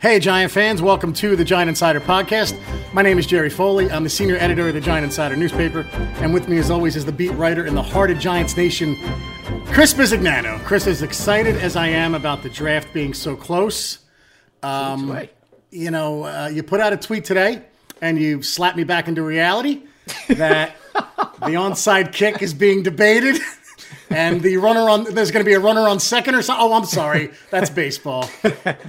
Hey, Giant fans, welcome to the Giant Insider Podcast. My name is Jerry Foley. I'm the senior editor of the Giant Insider newspaper. And with me, as always, is the beat writer in the heart of Giants Nation, Chris Bisignano. Chris, as excited as I am about the draft being so close, um, you know, uh, you put out a tweet today and you slapped me back into reality that the onside kick is being debated. And the runner on there's going to be a runner on second or something. Oh, I'm sorry, that's baseball.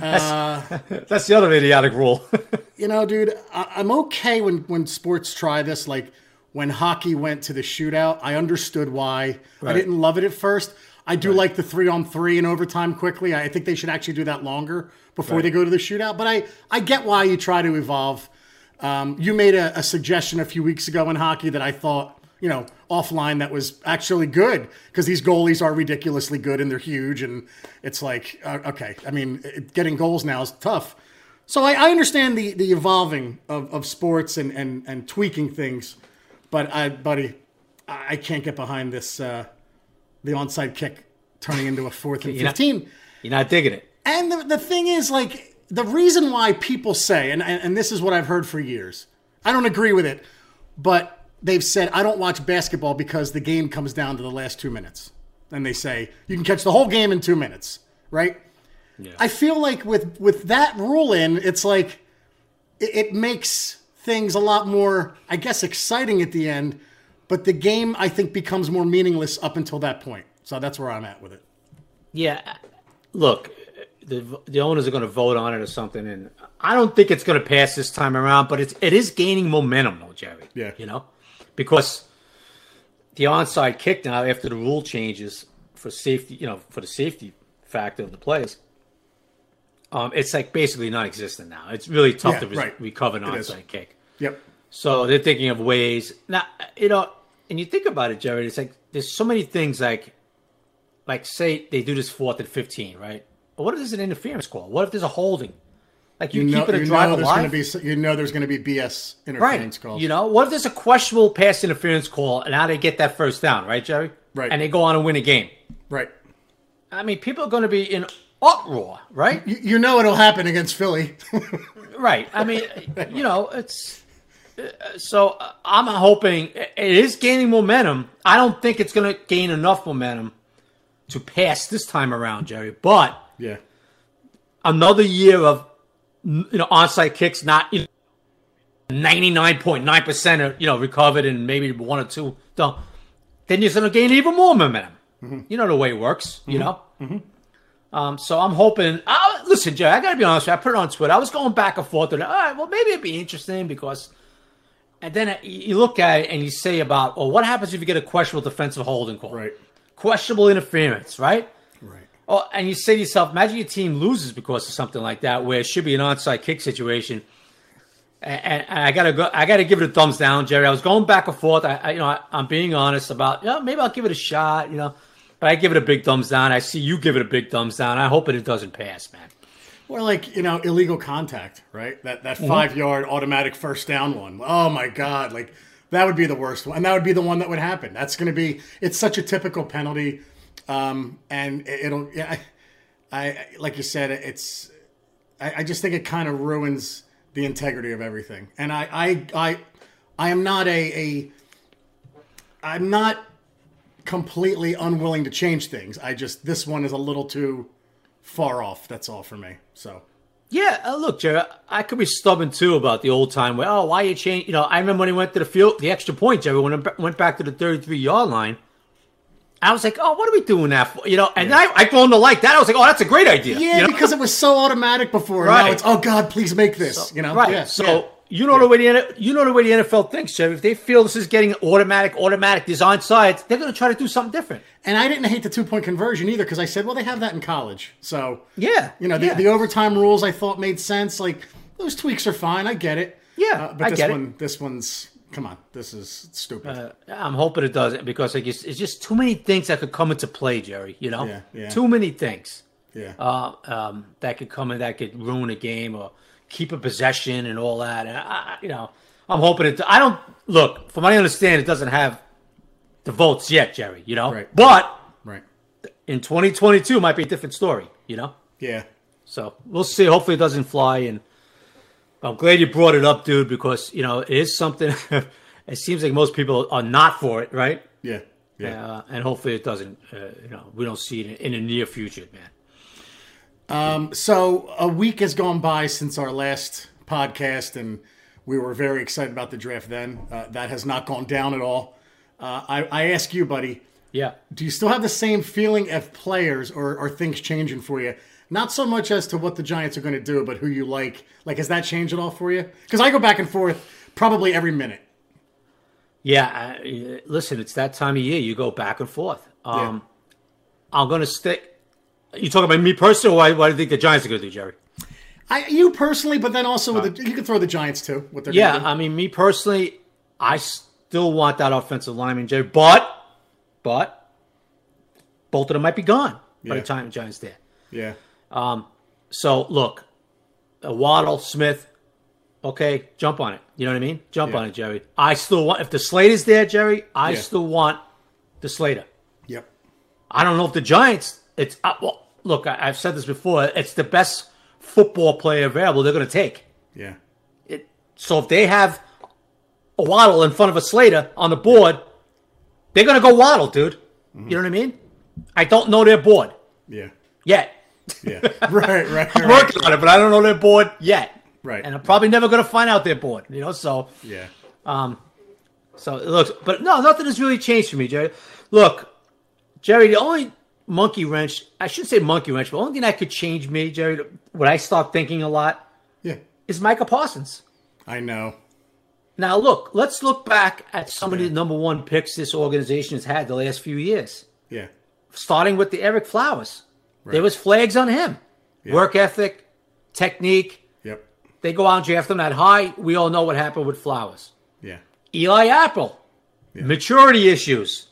Uh, that's the other idiotic rule. you know, dude, I, I'm okay when when sports try this. Like when hockey went to the shootout, I understood why. I didn't love it at first. I do like the three on three and overtime quickly. I think they should actually do that longer before Right. they go to the shootout. But I I get why you try to evolve. Um, you made a, a suggestion a few weeks ago in hockey that I thought, you know, offline that was actually good because these goalies are ridiculously good and they're huge. And it's like, uh, okay, I mean, it, getting goals now is tough. So I, I understand the, the evolving of, of sports and, and, and tweaking things. But, I, buddy, I can't get behind this, uh, the onside kick turning into a fourth and You're not- 15. You're not digging it. And the, the thing is, like, the reason why people say, and, and, and this is what I've heard for years, I don't agree with it, but they've said, I don't watch basketball because the game comes down to the last two minutes. And they say, you can catch the whole game in two minutes, right? I feel like with, with that rule in, it's like, it, it makes things a lot more, I guess, exciting at the end, but the game, I think, becomes more meaningless up until that point. So that's where I'm at with it. Yeah. Look, the the owners are going to vote on it or something, and I don't think it's going to pass this time around. But it's it is gaining momentum, though, Jerry. Yeah. You know, because the onside kick now after the rule changes for safety, you know, for the safety factor of the players. Um, it's like basically non-existent now. It's really tough Yeah, to re- right. recover an onside kick. Yep. So they're thinking of ways now. You know, and you think about it, Jared. It's like there's so many things like, like say they do this fourth and fifteen, right? But what if there's an interference call? What if there's a holding? Like you, You know, keep it a drive alive, going to be you know there's going to be BS right? interference calls. You know, what if there's a questionable pass interference call and how they get that first down, right, Jerry? Right. And they go on and win a game. right? I mean, people are going to be in uproar, right? You, you know it'll happen against Philly. Right. I mean, you know, it's so uh, I'm hoping it is gaining momentum. I don't think it's going to gain enough momentum to pass this time around, Jerry. But yeah. another year of you know onside kicks, not you know, 99.9 percent are you know recovered and maybe one or two don't. Then you're going to gain even more momentum. You know the way it works. You know. Um, so I'm hoping. Uh, listen, Jerry, I got to be honest. With you, I put it on Twitter. I was going back and forth. And all right, well, maybe it'd be interesting because. And then you look at it and you say about, well, what happens if you get a questionable defensive holding call? Right. Questionable interference, right? Oh, and you say to yourself, imagine your team loses because of something like that, where it should be an onside kick situation. And, and I gotta go. I gotta give it a thumbs down, Jerry. I was going back and forth. I, I you know, I, I'm being honest about, you know, maybe I'll give it a shot, you know, but I give it a big thumbs down. I see you give it a big thumbs down. I hope it doesn't pass, man. Or like you know illegal contact, right? That Mm-hmm. that five yard automatic first down one. Oh my god, like that would be the worst one, and that would be the one that would happen. That's going to be. It's such a typical penalty, um, and it- it'll. Yeah, I, I like you said, it's. I, I just think it kind of ruins the integrity of everything, and I I I, I am not a a. I'm not completely unwilling to change things. I just this one is a little too far off. That's all for me. So Yeah, uh, look, Jerry, I could be stubborn too about the old time where, oh, why you change? You know, I remember when he went to the field, the extra point, Jerry, when went back to the 33 yard line. I was like, oh, what are we doing that for? You know, and I, I grown to like that. I was like, oh, that's a great idea. yeah, you know? because it was so automatic before. Now Right. it's oh God, please make this. you know, right. Yeah, so yeah. you know the way the you know the way the NFL thinks, Jerry. If they feel this is getting automatic, automatic design sides, they're going to try to do something different. And I didn't hate the two point conversion either because I said, well, they have that in college. So Yeah, you know, the, yeah. the overtime rules I thought made sense. Like those tweaks are fine. I get it. Yeah, Uh, but I this get it. one, this one's come on. This is stupid. Uh, I'm hoping it doesn't because like it's, it's just too many things that could come into play, Jerry. You know, Yeah, yeah. too many things. yeah. uh, um, that could come in that could ruin a game or keep a possession and all that. And I, you know, I'm hoping it. I don't look from what I understand, it doesn't have the votes yet, Jerry. You know, Right. but right. in 2022 might be a different story. You know, Yeah. So we'll see. Hopefully it doesn't fly. And I'm glad you brought it up, dude, because you know it is something. it seems like most people are not for it, right? Yeah. Yeah. Uh, and hopefully it doesn't. Uh, you know, we don't see it in, the near future, man. Um, So a week has gone by since our last podcast, and we were very excited about the draft then. Uh, that has not gone down at all. Uh, I, I ask you, buddy, Yeah. do you still have the same feeling of players, or are things changing for you? Not so much as to what the Giants are going to do, but who you like. Like, has that changed at all for you? Because I go back and forth probably every minute. Yeah, uh, listen, it's that time of year. You go back and forth. Um, I'm going to stick. You talking about me personally, why, why do you think the Giants are going to do, Jerry? I, you personally, but then also with the, you can throw the Giants too. What they're Yeah, gonna do. I mean, me personally, I still want that offensive lineman, Jerry. But, but, both of them might be gone by the time the Giants there. yeah, So look, Waddle, Smith, okay, jump on it. You know what I mean? Jump Yeah. on it, Jerry. I still want if the slate is there, Jerry. I Yeah. still want the Slater. yep, I don't know if the Giants. It's uh, well, look. I, I've said this before. It's the best football player available. They're going to take yeah, it. So if they have a Waddle in front of a Slater on the board, they're going to go Waddle, dude. Mm-hmm. You know what I mean? I don't know their board yeah, yet. Yeah. right, right, I'm right, working on it, but I don't know their board yet. Right. And I'm probably never going to find out their board. You know, so yeah, Um, So it looks, but no, nothing has really changed for me, Jerry. Look, Jerry, the only monkey wrench, I shouldn't say monkey wrench, but the only thing that could change me, Jerry, when I start thinking a lot, yeah. is Micah Parsons. I know. Now, look, let's look back at some of the number one picks this organization has had the last few years, Yeah, starting with the Ereck Flowers. There was flags on him, work ethic, technique. yep, They go out and draft him that high. We all know what happened with Flowers. yeah, Eli Apple, maturity issues.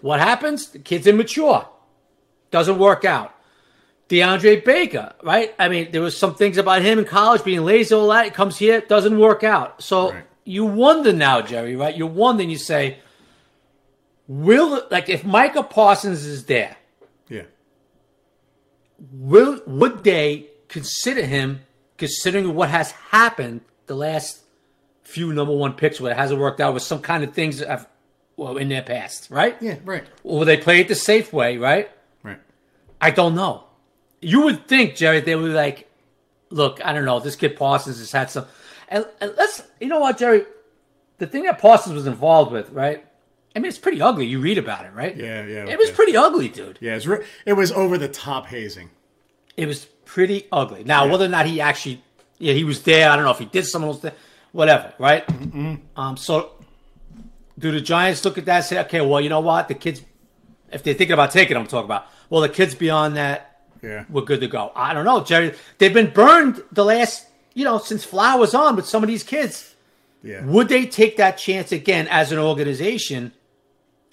What happens? The kid's immature. Doesn't work out. DeAndre Baker, right? I mean, there was some things about him in college being lazy, all that. It comes here, doesn't work out. So Right. you wonder now, Jerry, right? You wonder and you say, will, like, if Micah Parsons is there, yeah, will would they consider him, considering what has happened the last few number one picks where it hasn't worked out with some kind of things that have, well, in their past, right? yeah. Right, Or will they play it the safe way, right? right. I don't know. You would think, Jerry, they would be like, look, I don't know, this kid Parsons has had some. And, and let's, you know what, Jerry? The thing that Parsons was involved with, right? I mean, it's pretty ugly. You read about it, right? Yeah, yeah, It was yeah. pretty ugly, dude. Yeah, it was, re- it was over the top hazing. It was pretty ugly. Now, whether or not he actually, yeah, he was there. I don't know if he did some of those things, whatever, right? Um, so, do the Giants look at that and say, okay, well, you know what? The kids, if they're thinking about taking, I'm talking about, well, the kids beyond that, Yeah, we're good to go. I don't know, Jerry. They've been burned the last, you know, since Flowers on with some of these kids. yeah, Would they take that chance again as an organization?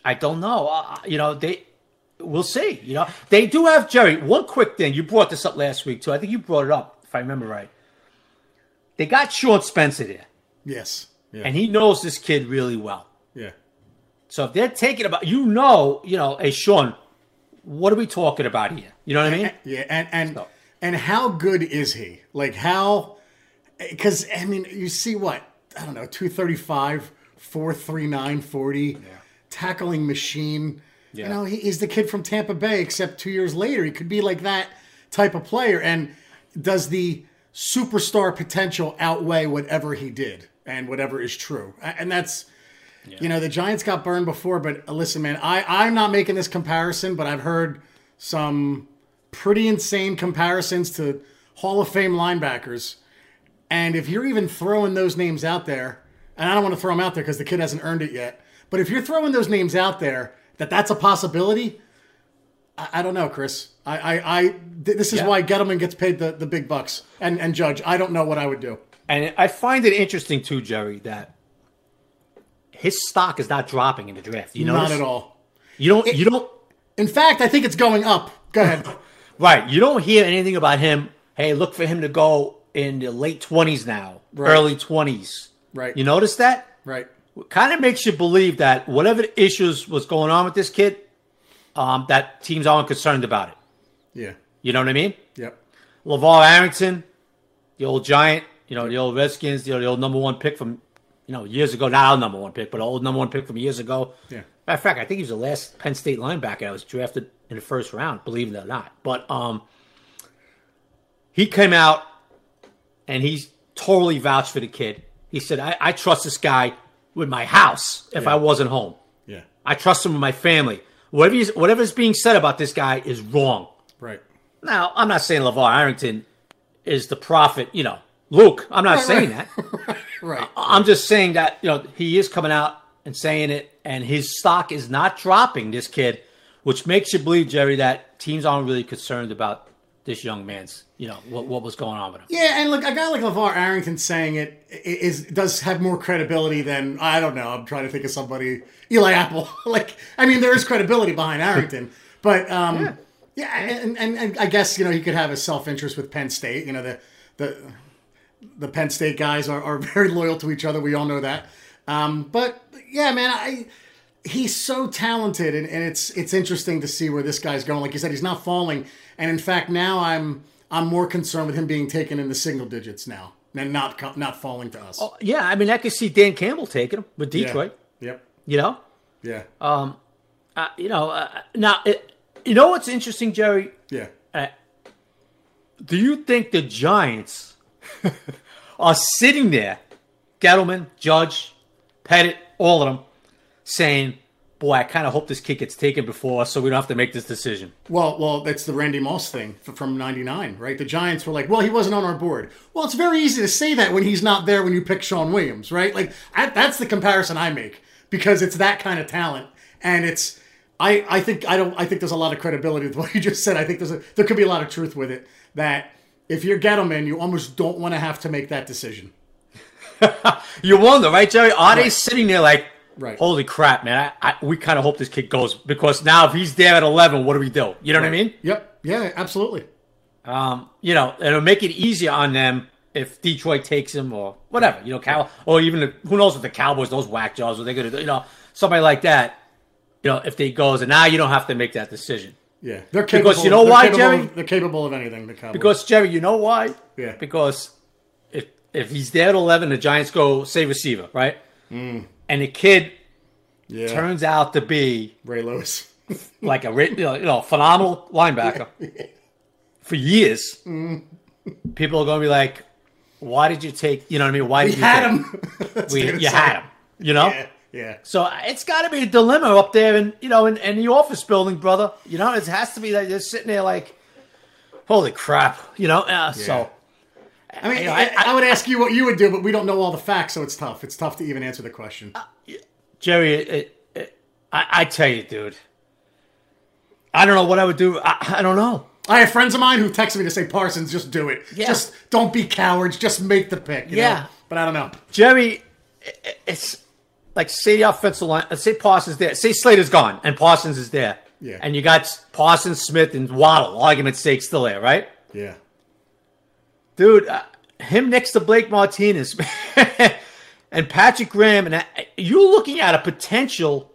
I don't know. Uh, you know, they we'll see. You know, they do have Jerry. One quick thing. You brought this up last week too. I think you brought it up, if I remember right. They got Sean Spencer there, yes, yeah, and he knows this kid really well. yeah, So if they're taking about, you know, you know, hey Sean, what are we talking about here? You know what I mean? yeah. And and So- and how good is he? Like how? Because I mean, you see what I don't know, 235, 439, 40, tackling machine. You know, he, he's the kid from Tampa Bay, except two years later, he could be like that type of player. And does the superstar potential outweigh whatever he did and whatever is true? And that's, you know, the Giants got burned before, but uh, listen, man, I, I'm not making this comparison, but I've heard some pretty insane comparisons to Hall of Fame linebackers. And if you're even throwing those names out there, and I don't want to throw them out there because the kid hasn't earned it yet, but if you're throwing those names out there, that that's a possibility. I, I don't know, Chris. I, I, I th- this is Yeah. why Gettleman gets paid the, the big bucks. And and Judge, I don't know what I would do. And I find it interesting too, Jerry, that his stock is not dropping in the draft. You know, Not at all. You don't. you don't. In fact, I think it's going up. Go ahead. Right. You don't hear anything about him. Hey, look for him to go in the late twenties now, Right. early twenties. Right. You notice that? right. Kind of makes you believe that whatever the issues was going on with this kid, um, that teams aren't concerned about it. Yeah. You know what I mean? Yep. LaVar Arrington, the old giant, you know, the old Redskins, you know, the old number one pick from, you know, years ago. Not our number one pick, but old number one pick from years ago. Yeah. Matter of fact, I think he was the last Penn State linebacker that was drafted in the first round, believe it or not. But um, he came out and he's totally vouched for the kid. He said, I, I trust this guy with my house if Yeah. I wasn't home. Yeah. I trust him with my family. Whatever is, whatever is being said about this guy is wrong. Right. Now, I'm not saying LaVar Arrington is the prophet, you know, Luke. I'm not Right, saying right. that. Right. I'm just saying that, you know, he is coming out and saying it, and his stock is not dropping, this kid, which makes you believe, Jerry, that teams aren't really concerned about this young man's, you know, what, what was going on with him. Yeah, and look, a guy like LaVar Arrington saying it i- is does have more credibility than I don't know. I'm trying to think of somebody, Eli Apple. like, I mean, there is credibility behind Arrington, but um, yeah, and, and and I guess you know he could have a self interest with Penn State. You know the the the Penn State guys are, are very loyal to each other. We all know that. Um, but yeah, man, I he's so talented, and, and it's it's interesting to see where this guy's going. Like you said, he's not falling, and in fact, now I'm I'm more concerned with him being taken in the single digits now, and not not falling to us. Yeah, I mean, I could see Dan Campbell taking him with Yeah. Detroit, Yep. you know? Yeah. Uh, you know, uh, now, it, you know what's interesting, Jerry? yeah. Uh, do you think the Giants are sitting there, Gettleman, Judge, Pettit, all of them, saying, "Boy, I kind of hope this kid gets taken before us, so we don't have to make this decision." Well, well, that's the Randy Moss thing from '99, right? The Giants were like, "Well, he wasn't on our board." Well, it's very easy to say that when he's not there when you pick Shaun Williams, right? Like I, that's the comparison I make because it's that kind of talent, and it's. I, I think I don't I think there's a lot of credibility with what you just said. I think there's a there could be a lot of truth with it. That if you're Gettleman, you almost don't want to have to make that decision. You wonder, right, Jerry? Are they sitting there like, Right. "Holy crap, man! I, I, we kind of hope this kid goes because now if he's there at eleven, what do we do?" You know what I mean? Yep. Yeah. Absolutely. Um, you know, it'll make it easier on them if Detroit takes him or whatever, you know, Cow or even the, who knows what the Cowboys, those whack jobs, what they're gonna do, you know, somebody like that. You know, if they goes and now you don't have to make that decision Yeah. They're capable. Because you know why, Jerry? Of, they're capable of anything. The Cowboys. because Jerry, you know why? Yeah. Because if if he's there at eleven, the Giants go say receiver, right? Mm. And the kid yeah. turns out to be Ray Lewis. like a you know, phenomenal linebacker for years. People are going to be like, "Why did you take? You know what I mean? Why We did you had him. We, you had him. You know." Yeah. Yeah. So it's got to be a dilemma up there, in you know, in, in the office building, brother. You know, it has to be that they're sitting there like, "Holy crap!" You know. Uh, So I mean, know, I, I- I would ask you what you would do, but we don't know all the facts, so it's tough. It's tough to even answer the question. Jerry, it, it, I, I tell you, dude, I don't know what I would do. I, I don't know. I have friends of mine who texted me to say, Parsons, just do it. Yeah. Just don't be cowards. Just make the pick. you Yeah. know? But I don't know. Jerry, i- it's like say the offensive line, uh, say Parsons there, say Slater's gone and Parsons is there, Yeah. and you got Parsons, Smith, and Waddle, argument's sake, still there, right? Yeah. Dude, uh, him next to Blake Martinez and Patrick Graham, and uh, you're looking at a potential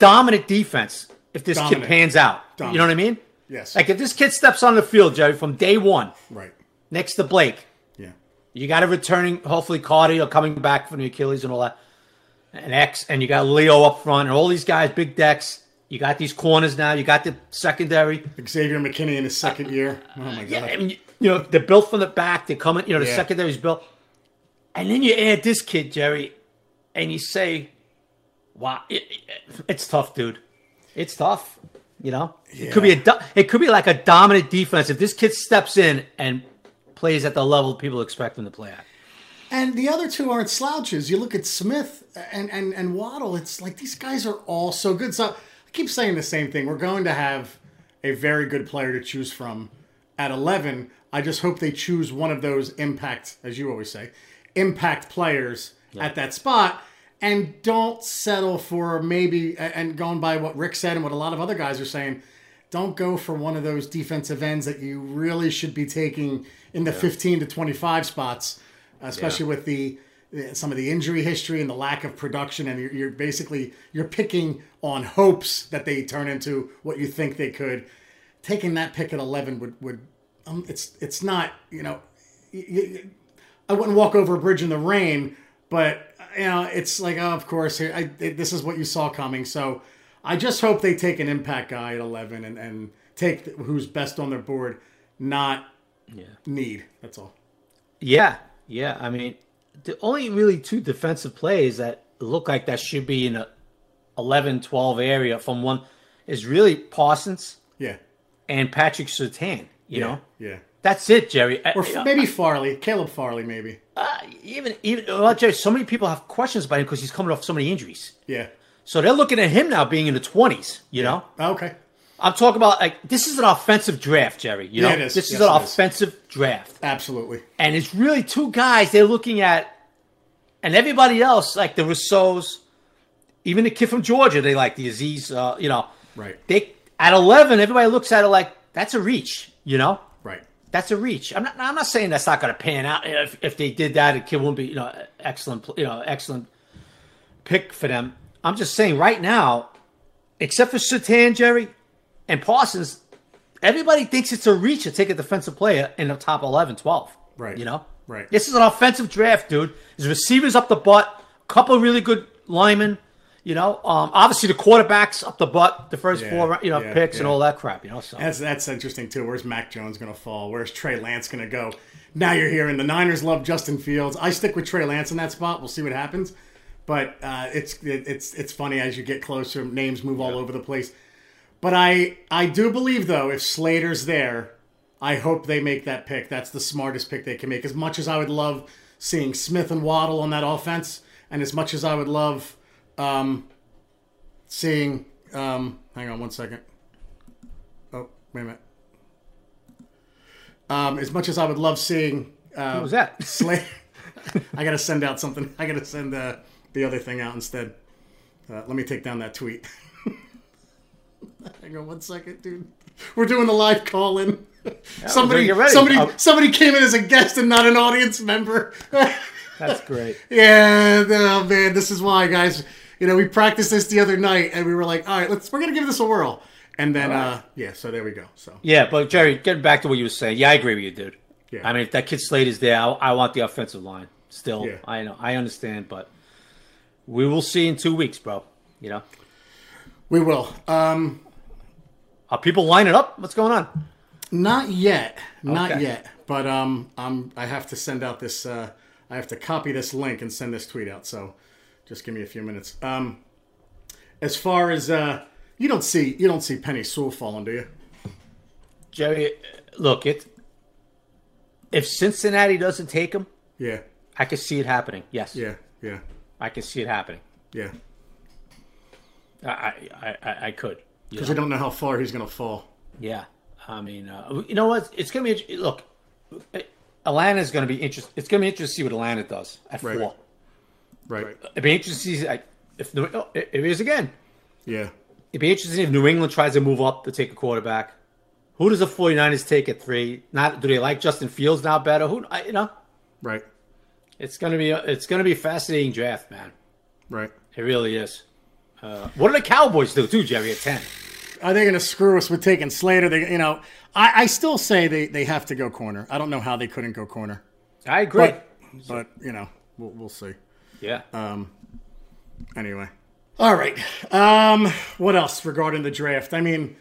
dominant defense if this Dominant. kid pans out. You know what I mean? Yes. Like if this kid steps on the field, Jerry, from day one, right. next to Blake, Yeah. you got a returning, hopefully Cardi or coming back from the Achilles and all that, and X, and you got Leo up front, and all these guys, big decks. You got these corners now. You got the secondary. Xavier McKinney in his second year. Oh, my God. Yeah, I mean, you know, they're built from the back. They're coming, you know, the Yeah. secondary's built. And then you add this kid, Jerry, and you say, wow, it, it- it's tough, dude. It's tough. You know, it could be a, it could be like a dominant defense if this kid steps in and plays at the level people expect him to play at. And the other two aren't slouches. You look at Smith and, and, and Waddle, it's like these guys are all so good. So I keep saying the same thing. We're going to have a very good player to choose from at 11. I just hope they choose one of those impact, as you always say, impact players at that spot and don't settle for maybe, and going by what Rick said and what a lot of other guys are saying, don't go for one of those defensive ends that you really should be taking in the 15 to 25 spots, especially with the some of the injury history and the lack of production. And you're, you're basically you're picking on hopes that they turn into what you think they could. Taking that pick at 11 would would um, it's it's not you know, y- y- I wouldn't walk over a bridge in the rain, but you know, it's like oh, of course here I, it, this is what you saw coming. So I just hope they take an impact guy at eleven and and take the, who's best on their board, not Yeah. need. That's all. Yeah, yeah. I mean, the only really two defensive plays that look like that should be in a 11, 12 area from one is really Parsons Yeah. and Patrick Surtain. You yeah. know, Yeah. that's it, Jerry. Or f- maybe Farley, Caleb Farley, maybe. uh, even even well, Jerry. So many people have questions about him because he's coming off so many injuries. Yeah. So they're looking at him now being in the twenties. You know, Okay. I'm talking about like this is an offensive draft, Jerry. You know, Yeah, it is. this is an it is. offensive draft. Absolutely. and it's really two guys they're looking at, and everybody else like the Rousseaus, even the kid from Georgia, they like the Azeez. Uh, you know, Right. They at eleven, everybody looks at it like that's a reach. You know, Right. that's a reach. I'm not. I'm not saying that's not going to pan out. If, if they did that, kid wouldn't be you know excellent. You know, excellent pick for them. I'm just saying right now, except for Surtain, Jerry, and Parsons, everybody thinks it's a reach to take a defensive player in the top 11, 12. Right. You know? Right. This is an offensive draft, dude. There's receivers up the butt, a couple of really good linemen. You know, um, obviously the quarterbacks up the butt, the first Yeah, four, you know, yeah, picks and all that crap. You know, so That's that's interesting too. Where's Mac Jones going to fall? Where's Trey Lance going to go? Now you're hearing the Niners love Justin Fields. I stick with Trey Lance in that spot. We'll see what happens. But uh, it's it, it's it's funny as you get closer, names move all over the place. But I I do believe though, if Slater's there, I hope they make that pick. That's the smartest pick they can make. As much as I would love seeing Smith and Waddle on that offense, and as much as I would love um, seeing, um, hang on one second. Oh, wait a minute. Um, as much as I would love seeing uh, what was that? Slay, I gotta send out something. I gotta send uh, the other thing out instead. Uh, let me take down that tweet. Hang on one second, dude. We're doing the live call in. somebody, somebody, I'll- somebody came in as a guest and not an audience member. that's great. yeah, oh man, this is why, guys. You know, we practiced this the other night, and we were like, "All right, let's. We're gonna give this a whirl." And then, uh, yeah, so there we go. So Yeah, but Jerry, getting back to what you were saying, yeah, I agree with you, dude. Yeah. I mean, if that kid Slater is there, I, I want the offensive line. Still, Yeah. I know, I understand, but we will see in two weeks, bro. You know, we will. Um, are people lining up? What's going on? Not yet, not Okay. yet. But um, I'm I have to send out this. Uh, I have to copy this link and send this tweet out. So, just give me a few minutes. Um, as far as uh, you don't see you don't see Penei Sewell falling, do you? Jerry, look, it. If Cincinnati doesn't take him, Yeah, I can see it happening. Yes, yeah, yeah, I can see it happening. yeah. I, I, I, I- I could. You Because know? we don't know how far he's gonna fall. Yeah, I mean, uh, you know what? It's gonna be look. Atlanta's gonna be interesting. It's gonna be interesting to see what Atlanta does at Right. four. Right. It'd be interesting to see if New, oh, it it is again. Yeah. It'd be interesting if New England tries to move up to take a quarterback. Who does the 49ers take at three? Not do they like Justin Fields now better? Who I, you know? Right. It's gonna be a, it's gonna be a fascinating draft, man. Right. It really is. Uh, what do the Cowboys do too, Jerry? At ten, Are they going to screw us with taking Slater? They, you know, I, I still say they, they have to go corner. I don't know how they couldn't go corner, I agree. but but you know, we'll, we'll see. Yeah, Anyway. All right. Um, what else regarding the draft? I mean,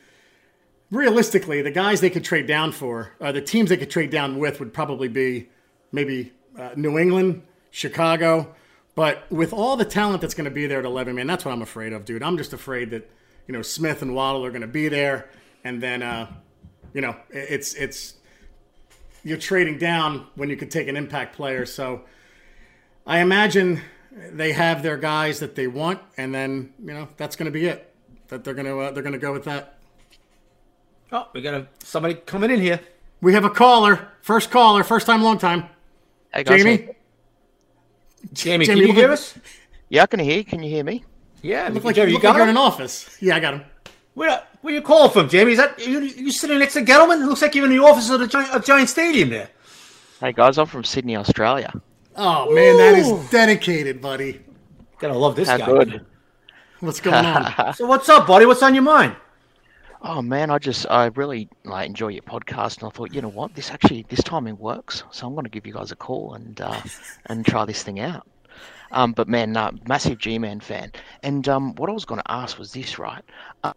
realistically, the guys they could trade down for, uh, the teams they could trade down with would probably be maybe uh, New England, Chicago. But with all the talent that's going to be there at 11, man, that's what I'm afraid of, dude. I'm just afraid that, you know, Smith and Waddle are going to be there. And then, uh, you know, it's, it's, you're trading down when you could take an impact player. So, I imagine they have their guys that they want, and then you know that's going to be it. That they're going to uh, they're going to go with that. Oh, we got a, somebody coming in here. We have a caller, first caller, first time, long time. Hey guys, Jamie, hey. Jamie, Jamie, can you look hear us? Yeah, I can hear you. Can you hear me? Yeah, look like, Jerry, look you like got you're in an office. Yeah, I got him. Where, where you calling from, Jamie? Is that you, you sitting next to Gettleman? It looks like you're in the office of the Giant, of Giant Stadium there. Hey guys, I'm from Sydney, Australia. Oh man, that Ooh. is dedicated, buddy. Gotta love this How guy. good. What's going on? So what's up, buddy? What's on your mind? Oh man, I just I really like enjoy your podcast, and I thought, you know what, this actually this timing works, so I'm going to give you guys a call and uh, and try this thing out. Um, but man, uh, massive G-Man fan, and um, what I was going to ask was this, right? Uh,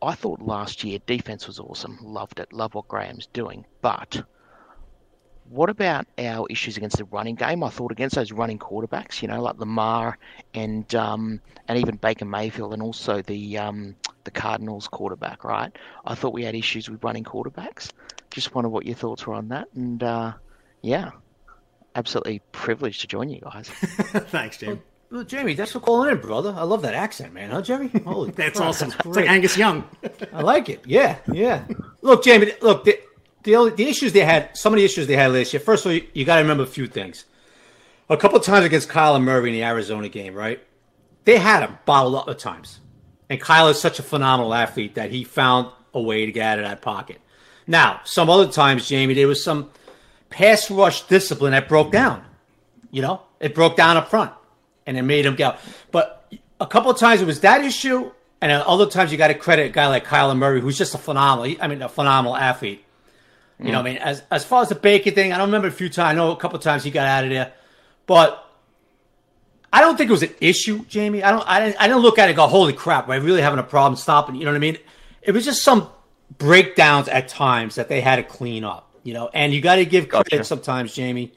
I thought last year defense was awesome, loved it, love what Graham's doing, but what about our issues against the running game? I thought against those running quarterbacks, you know, like Lamar and um, and even Baker Mayfield, and also the um, the Cardinals quarterback, right? I thought we had issues with running quarterbacks. Just wonder what your thoughts were on that, and uh, yeah, absolutely privileged to join you guys. Thanks, Jamie. Well, Jamie, thanks for calling in, brother. I love that accent, man. Huh, Jerry? Holy That's crap, awesome. It's like Angus Young. I like it. Yeah, yeah. Look, Jamie. Look, the the, issues they had, some of the issues they had last year. First of all, you, you got to remember a few things. A couple times against Kyler Murray in the Arizona game, right? They had him bottled up at times, and Kyler is such a phenomenal athlete that he found a way to get out of that pocket. Now, some other times, Jamie, there was some pass rush discipline that broke down. You know, it broke down up front, and it made him go. But a couple of times it was that issue, and other times you got to credit a guy like Kyler Murray, who's just a phenomenal. I mean, a phenomenal athlete. You know, I mean, as as far as the Baker thing, I don't remember a few times. I know a couple of times he got out of there, but I don't think it was an issue, Jamie. I don't. I didn't. I didn't look at it and go, "Holy crap, we're really having a problem stopping." You know what I mean? It was just some breakdowns at times that they had to clean up. You know, and you got to give credit Gotcha. sometimes, Jamie,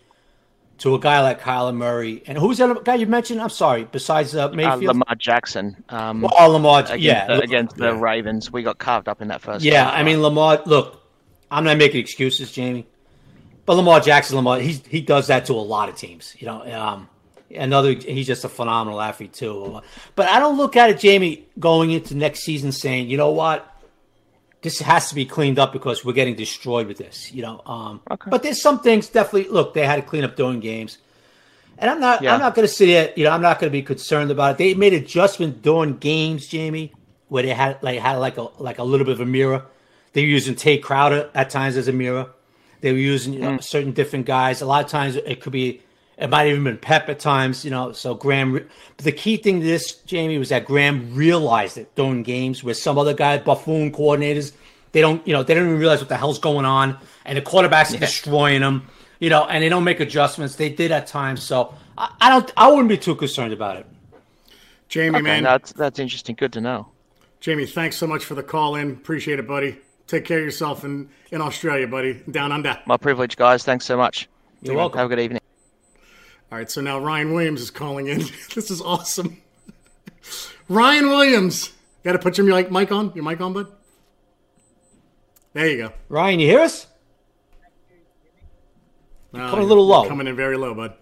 to a guy like Kyler Murray. And who's the other guy you mentioned? I'm sorry. Besides uh, Uh, Mayfield, Lamar Jackson um, oh, Lamar. against, yeah, the, against the Ravens, we got carved up in that first. Yeah, half, I mean? Lamar. Look, I'm not making excuses, Jamie, but Lamar Jackson, Lamar, he's he does that to a lot of teams. You know, um, another he's just a phenomenal athlete too. But I don't look at it, Jamie, going into next season saying, you know what, this has to be cleaned up because we're getting destroyed with this. You know, um, Okay. but there's some things definitely. Look, they had to clean up during games. And I'm not. Yeah. I'm not going to sit here. You know, I'm not going to be concerned about it. They made adjustments during games, Jamie, where they had like had like a like a little bit of a mirror. They were using Tae Crowder at times as a mirror. They were using you know, hmm. certain different guys. A lot of times it could be. It might have even been Pep at times. You know, so Graham. re- But the key thing to this, Jamie, was that Graham realized it during games where some other guys, buffoon coordinators, they don't. You know, they don't even realize what the hell's going on, and the quarterbacks are destroying them you know, and they don't make adjustments. They did at times, so I, I don't. I wouldn't be too concerned about it. Jamie, Okay, man. that's that's interesting. Good to know. Jamie, thanks so much for the call in. Appreciate it, buddy. Take care of yourself in, in Australia, buddy. Down under. My privilege, guys. Thanks so much. You're welcome. Have a good evening. All right, so now Ryan Williams is calling in. this is awesome. Ryan Williams. Got to put your mic mic on. Your mic on, bud? There you go. Ryan, you hear us? No, coming a little low. Coming in very low, bud.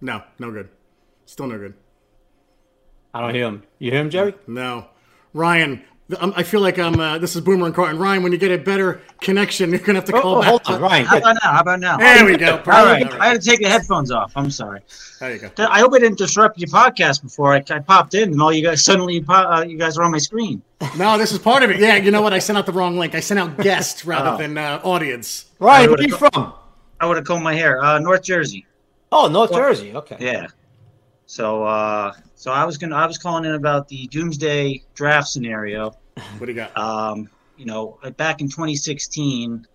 No, no good. Still no good. I don't hear him. You hear him, Jerry? No. Ryan, th- I'm- I feel like I'm. Uh, this is Boomer and Carton. Ryan, when you get a better connection, you're gonna have to call Oh, back. hold on, Ryan. How about now? How about now? There we go. All right. I had to take the headphones off. I'm sorry. There you go. I hope I didn't disrupt your podcast before I, I popped in and all you guys suddenly po- uh, you guys are on my screen. No, this is part of it. Yeah, you know what? I sent out the wrong link. I sent out guest rather Oh. than uh, audience. Ryan, where are you from? I would have combed my hair. Uh, North Jersey. Oh, North Jersey. Okay. Yeah. So uh, so I was gonna I was calling in about the doomsday draft scenario. What do you got? Um, you know, back in 2016,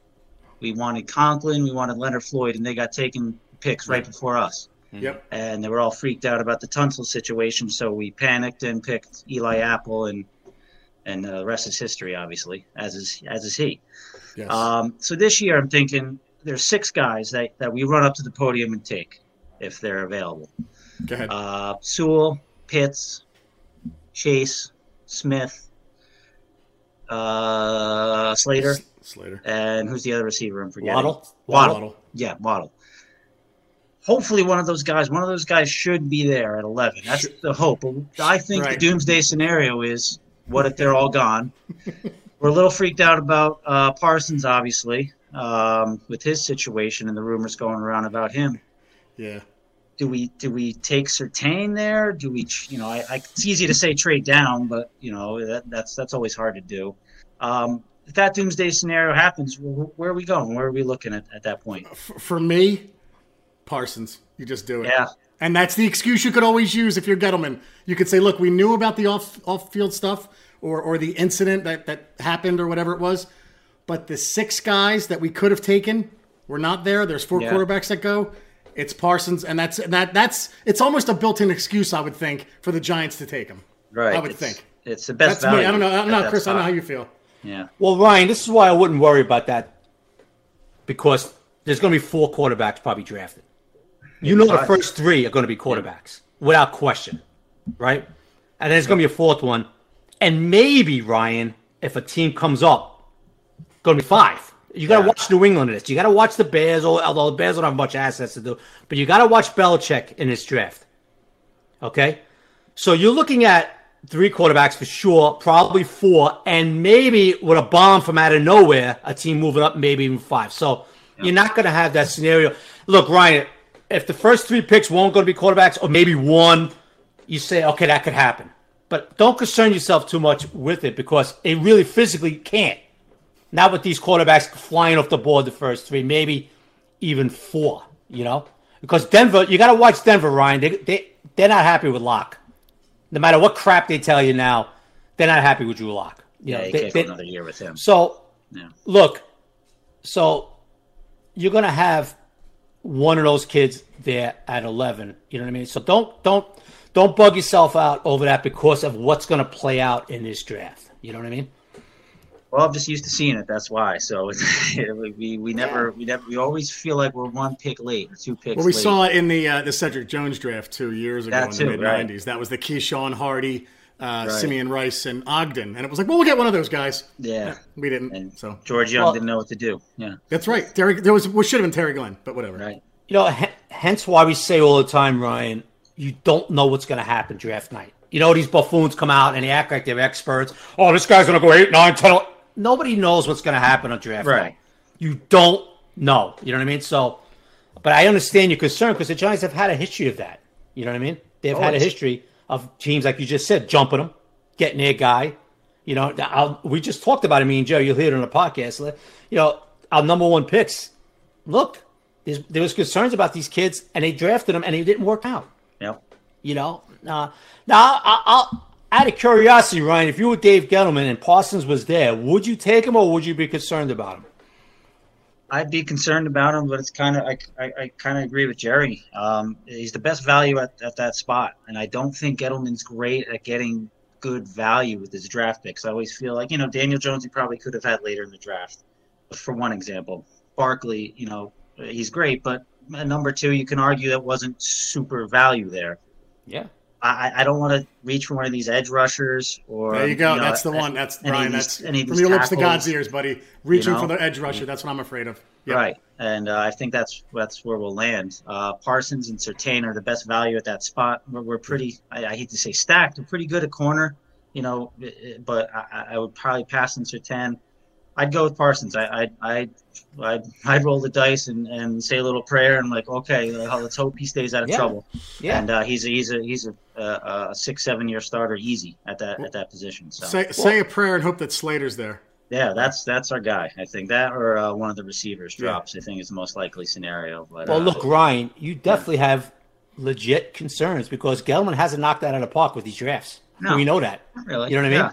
we wanted Conklin, we wanted Leonard Floyd, and they got taken picks right before us. Yep. and they were all freaked out about the Tunsil situation. So we panicked and picked Eli Apple, and and uh, the rest is history, obviously, as is as is he. Yes. Um, so this year, I'm thinking there's six guys that, that we run up to the podium and take if they're available. Go ahead. Uh, Sewell, Pitts, Chase, Smith, uh, Slater, Slater. and who's the other receiver? I'm forgetting. Waddle. Waddle. Waddle. Yeah, Waddle. Hopefully, one of those guys, one of those guys should be there at 11. That's the hope. I think Right. the doomsday scenario is what if they're all gone? We're a little freaked out about uh, Parsons, obviously, um, with his situation and the rumors going around about him. Yeah. Do we do we take Surtain there? Do we, you know, I, I, it's easy to say trade down, but you know that, that's that's always hard to do. Um, if that doomsday scenario happens, wh- where are we going? Where are we looking at at that point? For me, Parsons. You just do it. Yeah, And that's the excuse you could always use if you're Gettleman. You could say, look, we knew about the off off field stuff or, or the incident that, that happened or whatever it was, but the six guys that we could have taken were not there. There's four Yeah. quarterbacks that go. It's Parsons, and that's that that's it's almost a built-in excuse, I would think, for the Giants to take him. Right. I would it's, think. it's the best That's me. value. I don't know. I don't at know, that Chris. I don't know how you feel. Yeah. Well, Ryan, this is why I wouldn't worry about that because there's going to be four quarterbacks probably drafted. You know, the first three are going to be quarterbacks without question, right? And then there's going to be a fourth one, and maybe Ryan, if a team comes up, going to be five. You got to Yeah. watch New England in this. You got to watch the Bears, al- although the Bears don't have much assets to do, but you got to watch Belichick in this draft. Okay, so you're looking at three quarterbacks for sure, probably four, and maybe with a bomb from out of nowhere, a team moving up, maybe even five. So you're not going to have that scenario. Look, Ryan, if the first three picks won't go to be quarterbacks, or maybe one, you say, okay, that could happen. But don't concern yourself too much with it because it really physically can't. Not with these quarterbacks flying off the board the first three, maybe even four, you know? Because Denver, you got to watch Denver, Ryan. They, they, they're not happy with Lock. No matter what crap they tell you now, they're not happy with Drew Lock. You Yeah, know, they- they- another year with him. so, Yeah. look, so you're gonna have one of those kids there at 11. You know what I mean? So don't don't don't bug yourself out over that because of what's gonna play out in this draft. You know what I mean? Well, I'm just used to seeing it. That's why. So it's, we we never we never we always feel like we're one pick late or two picks. Well, we late. saw it in the uh, the Cedric Jones draft two years ago That in too, the mid right. '90s. That was the Keyshawn Hardy, uh, Right. Simeon Rice, and Ogden, and it was like, well, we'll get one of those guys. Yeah, We didn't. and so George Young Well- didn't know what to do. Yeah, that's right. Terry, there was what should have been Terry Glenn, but whatever. right. You know, h- hence why we say all the time, Ryan, you don't know what's gonna happen draft night. You know, these buffoons come out and they act like they're experts. Oh, this guy's gonna go eight, nine, ten. Nobody knows what's gonna happen on draft Right. night. You don't know. You know what I mean? So, but I understand your concern because the Giants have had a history of that. You know what I mean? They've had a history of teams like you just said, jumping them, getting their guy. You know, I'll, we just talked about it. Me and Joe, you'll hear it on the podcast. You know, our number one picks. Look, there was concerns about these kids, and they drafted them, and it didn't work out. Yep. You know, uh, now I, I'll out of curiosity, Ryan, if you were Dave Gettleman and Parsons was there, would you take him or would you be concerned about him? I'd be concerned about him, but it's kind of I, I, I kind of agree with Jerry. Um, he's the best value at, at that spot, and I don't think Gettleman's great at getting good value with his draft picks. I always feel like you know Daniel Jones he probably could have had later in the draft, for one example. Barkley, you know, he's great, but number two, you can argue that wasn't super value there. Yeah. I, I don't want to reach for one of these edge rushers or There you go. know, that's the one. That's Ryan. these- That's from your lips to. God's ears, buddy. Reaching know? for the edge rusher. That's what I'm afraid of. Yep. Right, and uh, I think that's that's where we'll land. Uh, Parsons and Surtain are the best value at that spot. We're, we're pretty. I, I hate to say stacked. We're pretty good at corner, you know. eh, eh, But I, I would probably pass on Surtain. I'd go with Parsons. I I I I'd, I'd roll the dice and, and say a little prayer and like, okay, uh, let's hope he stays out of Yeah. trouble. Yeah. And uh, he's a, he's a he's a, a, a six seven year starter easy at that at that position. So Say say a prayer and hope that Slater's there. yeah, that's that's our guy. I think that or uh, one of the receivers Yeah. drops. I think is the most likely scenario. But Well, uh, look, Ryan, you definitely have legit concerns because Gettleman hasn't knocked that out of the park with these drafts. No. We know that. not really. You know what I Yeah. mean?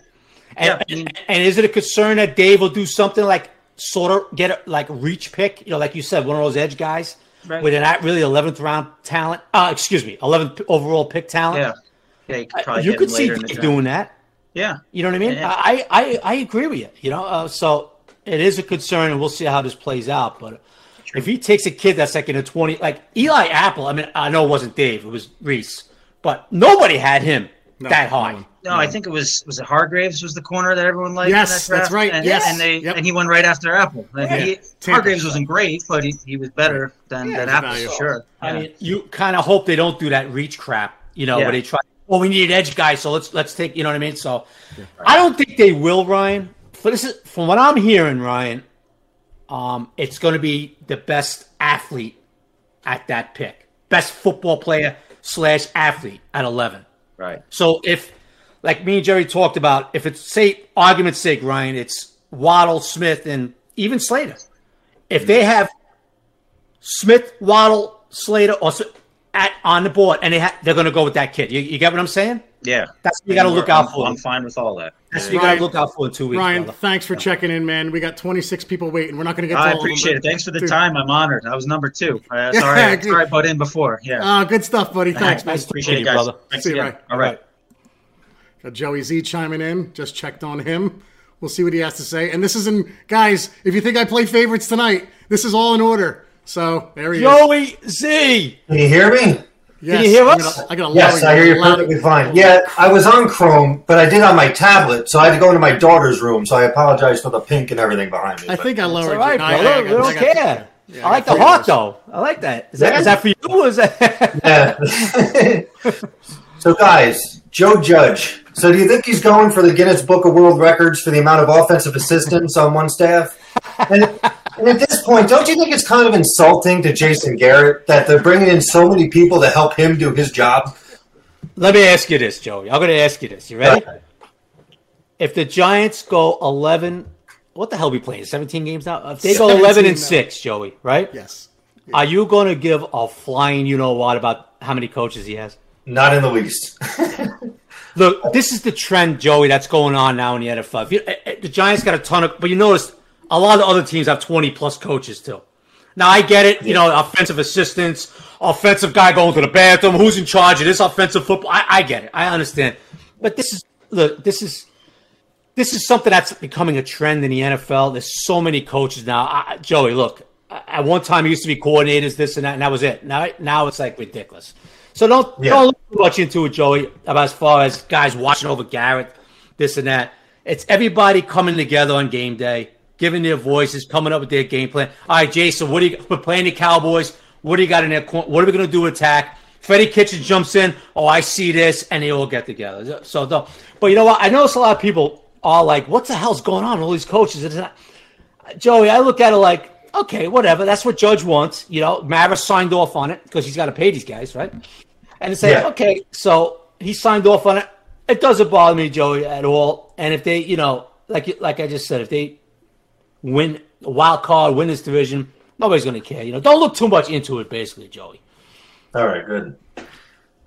And, Yeah, and, and is it a concern that Dave will do something like sort of get a like reach pick? You know, like you said, one of those edge guys Right. with an not really eleventh round talent. Uh, excuse me, eleventh overall pick talent. Yeah. Yeah, you could Uh, you could see later in the Dave doing that. Yeah. You know what I mean? Yeah. I, I I agree with you. You know, uh, so it is a concern, and we'll see how this plays out. But if he takes a kid that's like in a twenty, like Eli Apple, I mean, I know it wasn't Dave, it was Reese, but nobody had him No, that high. one. No, I think it was was it Hargreaves was the corner that everyone liked. Yes, that that's right. And, Yes. and they Yep. and he went right after Apple. And Yeah. he, Hargreaves wasn't great, but he, he was better than, Yeah, than Apple for sure. I Yeah. mean, you kind of hope they don't do that reach crap, you know, Yeah. where they try. Well, we need an edge guy, so let's let's take. You know what I mean? So, I don't think they will, Ryan. But this is from what I'm hearing, Ryan. Um, it's going to be the best athlete at that pick, best football player slash athlete at 11. Right. So if, like me and Jerry talked about, if it's say argument's sake, Ryan, it's Waddle, Smith, and even Slater. If mm-hmm. they have Smith, Waddle, Slater, or at on the board, and they ha- they're going to go with that kid. You, you get what I'm saying? Yeah, That's what you got to look out for. I'm fine with all that. That's what you got to look out for in two weeks. Ryan, brother. thanks for checking in, man. We got 26 people waiting. We're not going to get to I all appreciate of it. them. Thanks for the Dude. time. I'm honored. I was number two. Uh, sorry, I agree. sorry I butt in before. Yeah. Ah, good stuff, buddy. Thanks, man. Appreciate it, you, guys. brother. Thanks See you, again. Ryan. All right. Got Joey Z chiming in. Just checked on him. We'll see what he has to say. And this is in, guys, if you think I play favorites tonight, this is all in order. So there he is. Joey Z. Can you hear me? Yes, you hear I'm us? I gotta Yes, I hear you perfectly fine. Yeah, I was on Chrome, but I did on my tablet, so I had to go into my daughter's room. So I apologize for the pink and everything behind me. I think I lowered All right, you. I- I- I We I don't care. Yeah, I like the three heart, though. I like that. Is that, Yeah. is that for you? Or is that? Yeah. so, guys, Joe Judge. So, do you think he's going for the Guinness Book of World Records for the amount of offensive assistance on one staff? And, and at this point, don't you think it's kind of insulting to Jason Garrett that they're bringing in so many people to help him do his job? Let me ask you this, Joey. I'm going to ask you this. You ready? If the Giants go 11, what the hell are we playing? 17 games now? If they go 11 and now. 6, Joey, right? Yes. Are you going to give a flying you know what about how many coaches he has? Not in the least. Look, this is the trend, Joey, that's going on now in the NFL. If you, eh, eh, the Giants got a ton of, but you notice a lot of other teams have 20 plus coaches too. Now I get it, you know, offensive assistants, offensive guy going to the bathroom, who's in charge of this offensive football. I, I get it, I understand, but this is look, this is this is something that's becoming a trend in the NFL. There's so many coaches now. I, Joey, look, at one time it used to be coordinators, this and that, and that was it. Now, now it's like ridiculous. So don't Yeah. don't look too much into it, Joey. About as far as guys watching over Garrett, this and that. It's everybody coming together on game day, giving their voices, coming up with their game plan. All right, Jason, what do you we're playing the Cowboys? What do you got in there? What are we going to do? Attack? Freddie Kitchens jumps in. Oh, I see this, and they all get together. So, don't. But you know what? I notice a lot of people are like, "What the hell's going on? with All these coaches." It's not- Joey, I look at it like, okay, whatever. That's what Judge wants. You know, Mara's signed off on it because he's got to pay these guys, right? And say, Yeah. okay, so he signed off on it. It doesn't bother me, Joey, at all. And if they, you know, like like I just said, if they win a wild card, win this division, nobody's going to care. You know, don't look too much into it, basically, Joey. All right, good.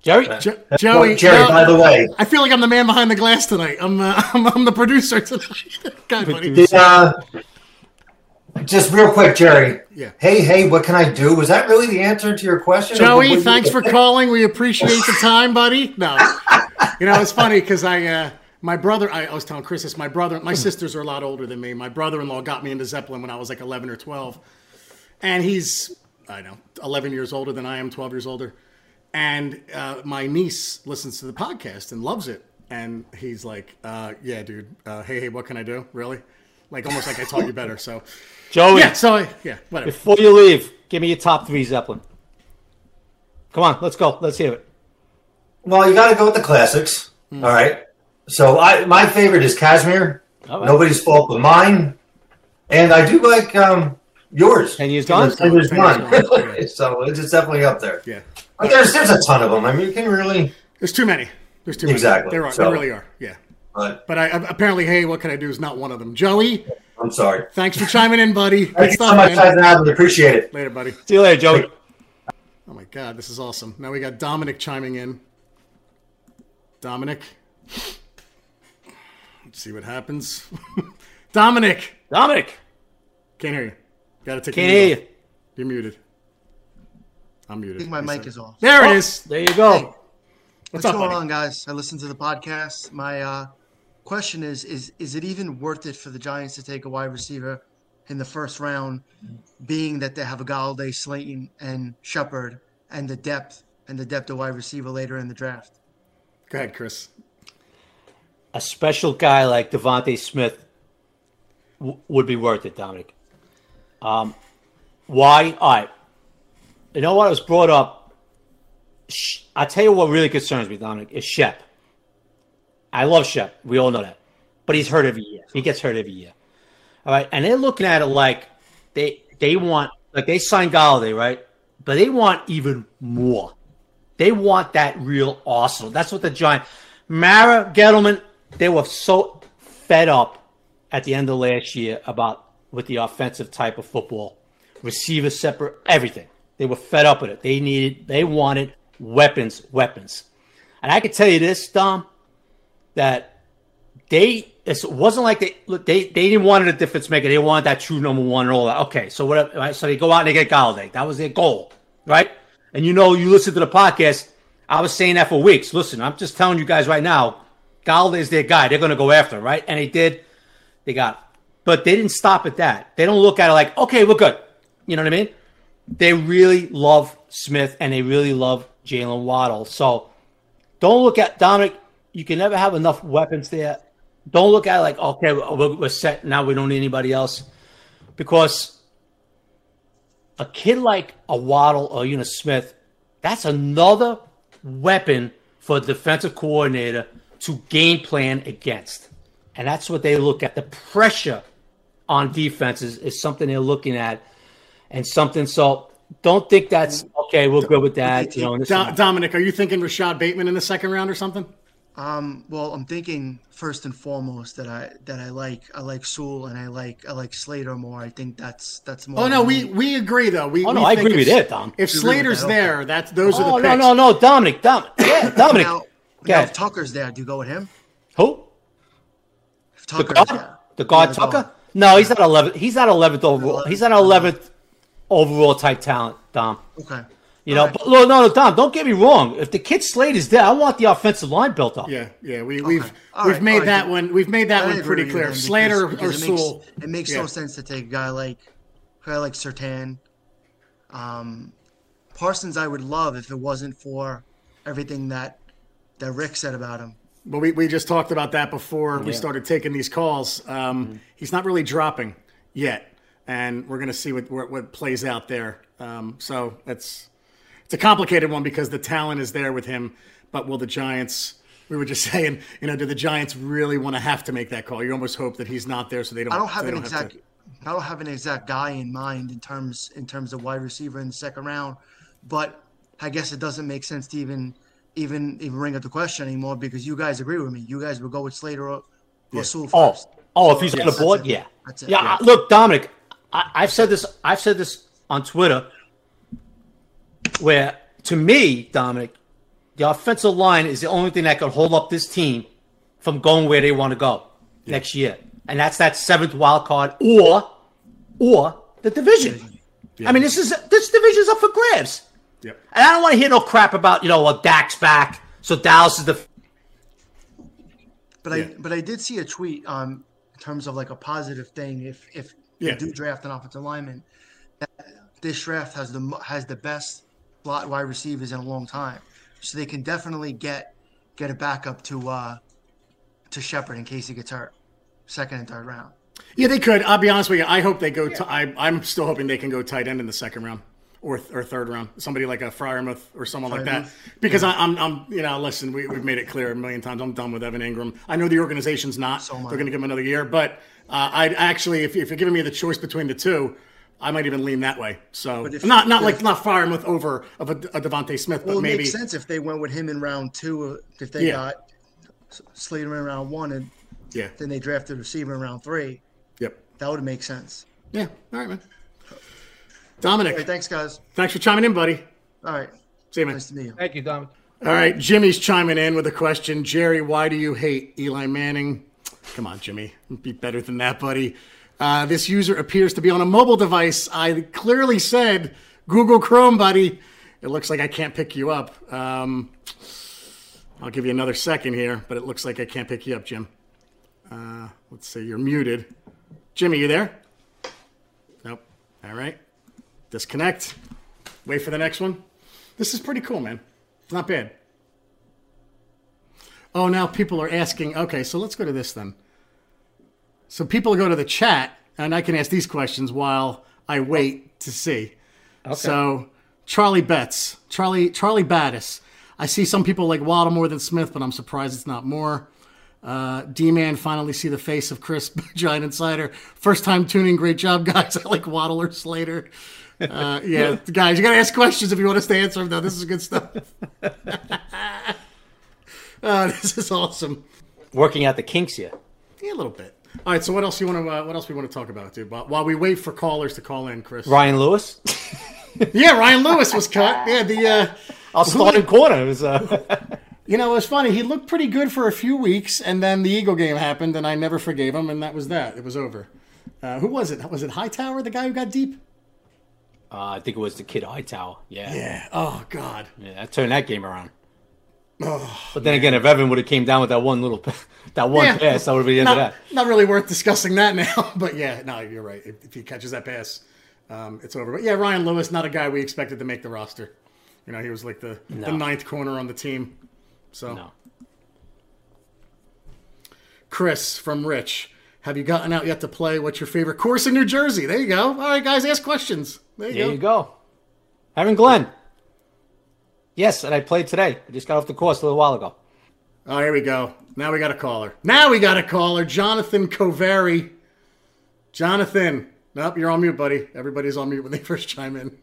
Jerry, Jo- Joey, Jerry, no, by the way, I feel like I'm the man behind the glass tonight. I'm uh, I'm, I'm the producer tonight. God, buddy. Did, uh, just real quick, Jerry. Yeah. Hey, hey, what can I do? Was that really the answer to your question? Joey, thanks for calling. We appreciate the time, buddy. No, you know it's funny because I, uh, my brother, I, I was telling Chris this. My brother, my sisters are a lot older than me. My brother-in-law got me into Zeppelin when I was like 11 or 12, and he's, I don't know, 11 years older than I am, 12 years older, and uh, my niece listens to the podcast and loves it, and he's like, uh, "Yeah, dude. Uh, hey, hey, what can I do? Really?" Like almost like I taught you better. So Joey, yeah, so I, yeah, whatever. before you leave, give me your top three Zeppelin. Come on, let's go. Let's hear it. Well, you got to go with the classics. Hmm. All right. So I, my favorite is Kashmir. All right. Nobody's fault but mine. And I do like um, yours. Ten years gone? Ten years Ten years gone. gone, so it's it's definitely up there. Yeah, But there's there's a ton of them. I mean, you can really. there's too many. There's too many. Exactly. There are. So- there really are. Yeah. But But I, apparently, hey, what can I do is not one of them. Joey, I'm sorry. thanks for chiming in, buddy. Good Thank so much, man. guys, I appreciate it. Later, buddy. See you later, Joey. Oh my God, this is awesome. Now we got Dominic chiming in. Dominic, let's see what happens. Dominic, Dominic, can't hear you. Got to take. can't hear mute you. off. You're muted. I'm muted. I think my He mic said. is off. There it Oh, is. There you go. What's What's up, going buddy? on, guys? I listened to the podcast. My uh, question is: is is it even worth it for the Giants to take a wide receiver in the first round, being that they have a Golladay, Slayton, and Shepard, and the depth and the depth of wide receiver later in the draft? Go ahead, Chris. A special guy like Devontae Smith w- would be worth it, Dominic. Um, why? All right. You know what? It was brought up. I tell you what really concerns me, Dominic, is Shep. I love Shep. We all know that. But he's hurt every year. He gets hurt every year. All right. And they're looking at it like they they want like they signed Golladay, right? But they want even more. They want that real arsenal. That's what the Giant Mara Gettleman, they were so fed up at the end of last year about with the offensive type of football. Receiver separate everything. They were fed up with it. They needed, they wanted weapons, weapons. And I can tell you this, Dom, that they it wasn't like they look they they didn't want a difference maker. They wanted that true number one and all that. Okay, so whatever. Right? So they go out and they get Golladay. That was their goal, right? And you know, you listen to the podcast. I was saying that for weeks. Listen, I'm just telling you guys right now. Golladay is their guy. They're going to go after, him, right? And they did. They got, but they didn't stop at that. They don't look at it like, okay, we're good. You know what I mean? They really love Smith and they really love Jaylen Waddle. So don't look at Dominic. You can never have enough weapons there. Don't look at it like, okay, we're, we're set now. We don't need anybody else because a kid like a Waddle or you know Smith, that's another weapon for a defensive coordinator to game plan against. And that's what they look at. The pressure on defenses is something they're looking at and something. So don't think that's okay. We're good with that. You know, Do- Dominic, are you thinking Rashod Bateman in the second round or something? Um, well, I'm thinking first and foremost that I that I like I like Sewell and I like I like Slater more. I think that's that's more. Oh no, we we agree though. We oh no, we I think agree if, with it, Dom. If You Slater's that, okay. there, that's those Oh are the no, picks. no, no, Dominic, Dominic, yeah, Dominic. now, Go now if Tucker's there, do you go with him? Who? If The Tucker's guard? there, The guard Yeah, the Tucker? guard. No, he's not eleventh. He's not eleventh overall. 11th. He's not eleventh overall type talent, Dom. Okay. You know, All right. but no, no, no, Dom. Don't get me wrong. If the kid Slade is there, I want the offensive line built up. Yeah, yeah, we, we've All we've right, made all right. that one. We've made that I one pretty clear. then, Slater because- or because it makes- Sewell. It makes Yeah. no sense to take a guy like a guy like Surtain. Um, Parsons, I would love if it wasn't for everything that that Rick said about him. But we, we just talked about that before we started taking these calls. Um, He's not really dropping yet, and we're going to see what, what what plays out there. Um, so it's it's a complicated one because the talent is there with him, but will the Giants? We were just saying, you know, do the Giants really want to have to make that call? You almost hope that he's not there, so they don't. I don't have they an have exact. to- I don't have an exact guy in mind in terms in terms of wide receiver in the second round, but I guess it doesn't make sense to even even even bring up the question anymore because you guys agree with me. You guys would go with Slater or, or Sewell Oh, first. oh, if So, he's on the board, yeah, That's it. yeah. Yeah. I- Look, Dominic, I, I've said this. I've said this on Twitter. Where to me, Dominic, the offensive line is the only thing that can hold up this team from going where they want to go next year, and that's that seventh wild card or or the division. I mean, this is this division's up for grabs. Yep. And I don't want to hear no crap about, you know, well, Dak's back, so Dallas is the. But I but I did see a tweet um in terms of like a positive thing if if Yeah. you do draft an offensive lineman, that this draft has the mo- has the best slot wide receivers in a long time, so they can definitely get get a backup to uh to Shepard in case he gets hurt, second and third round. Yeah, they could. I'll be honest with you. I hope they go. To, I, I'm still hoping they can go tight end in the second round or or third round. Somebody like a Freiermuth or someone like that. Because I, I'm, I'm, you know, listen. We, we've made it clear a million times. I'm done with Evan Engram. I know the organization's not. So am They're going to give him another year. But uh, I'd actually, if, if you're giving me the choice between the two, I might even lean that way. So if- not not like if- not Freiermuth over of a, a Devontae Smith, Well, but it maybe makes sense if they went with him in round two. uh, If they Yeah. got Slater in round one and yeah. then they drafted a receiver in round three, Yep. that would make sense. Yeah. All right, man. Dominic, All right, thanks, guys. thanks for chiming in, buddy. All right, See you, man. nice to meet you. Thank you, Dominic. All right, Jimmy's chiming in with a question. Jerry, why do you hate Eli Manning? Come on, Jimmy. Be better than that, buddy. Uh, this user appears to be on a mobile device. I clearly said Google Chrome, buddy. It looks like I can't pick you up. Um, I'll give you another second here, but it looks like I can't pick you up, Jim. Uh, let's see, you're muted. Jimmy, you there? Nope. All right. Disconnect. Wait for the next one. This is pretty cool, man. Not bad. Oh, now people are asking. Okay, so let's go to this then. So people go to the chat, and I can ask these questions while I wait to see. Okay. So Charlie Betts, Charlie Charlie Battis. I see some people like Waddle more than Smith, but I'm surprised it's not more. Uh, D-Man finally see the face of Chris Giant Insider. First time tuning. Great job, guys. I like Waddle or Slater. Uh, yeah, guys, you gotta ask questions if you want us to answer them. Though this is good stuff. uh, this is awesome. Working out the kinks here. Yeah, a little bit. All right. So what else you want to? Uh, what else we want to talk about, dude? While while we wait for callers to call in, Chris. Ryan Lewis. Yeah, Ryan Lewis was cut. Yeah, the uh, Our starting corner was. Uh, you know it was funny. He looked pretty good for a few weeks, and then the Eagle game happened, and I never forgave him, and that was that. It was over. Uh, who was it? Was it Hightower, the guy who got deep? Uh, I think it was the kid Hightower. Yeah. yeah, Yeah. Oh God. that turned that game around. Oh, but then again, if Evan would have came down with that one little, that one Yeah. pass, that would be the end Not, of that. not really worth discussing that now, but yeah, no, you're right. If, if he catches that pass, um, it's over. But yeah, Ryan Lewis, not a guy we expected to make the roster. You know, he was like the, the ninth corner on the team. So, No. Chris from Rich, have you gotten out yet to play? What's your favorite course in New Jersey? There you go. All right, guys, ask questions. There you There go. you go. Evan Glenn. Yes, and I played today. I just got off the course a little while ago. Oh, here we go. Now we got a caller. Now we got a caller. Jonathan Coveri. Jonathan. Nope, you're on mute, buddy. Everybody's on mute when they first chime in.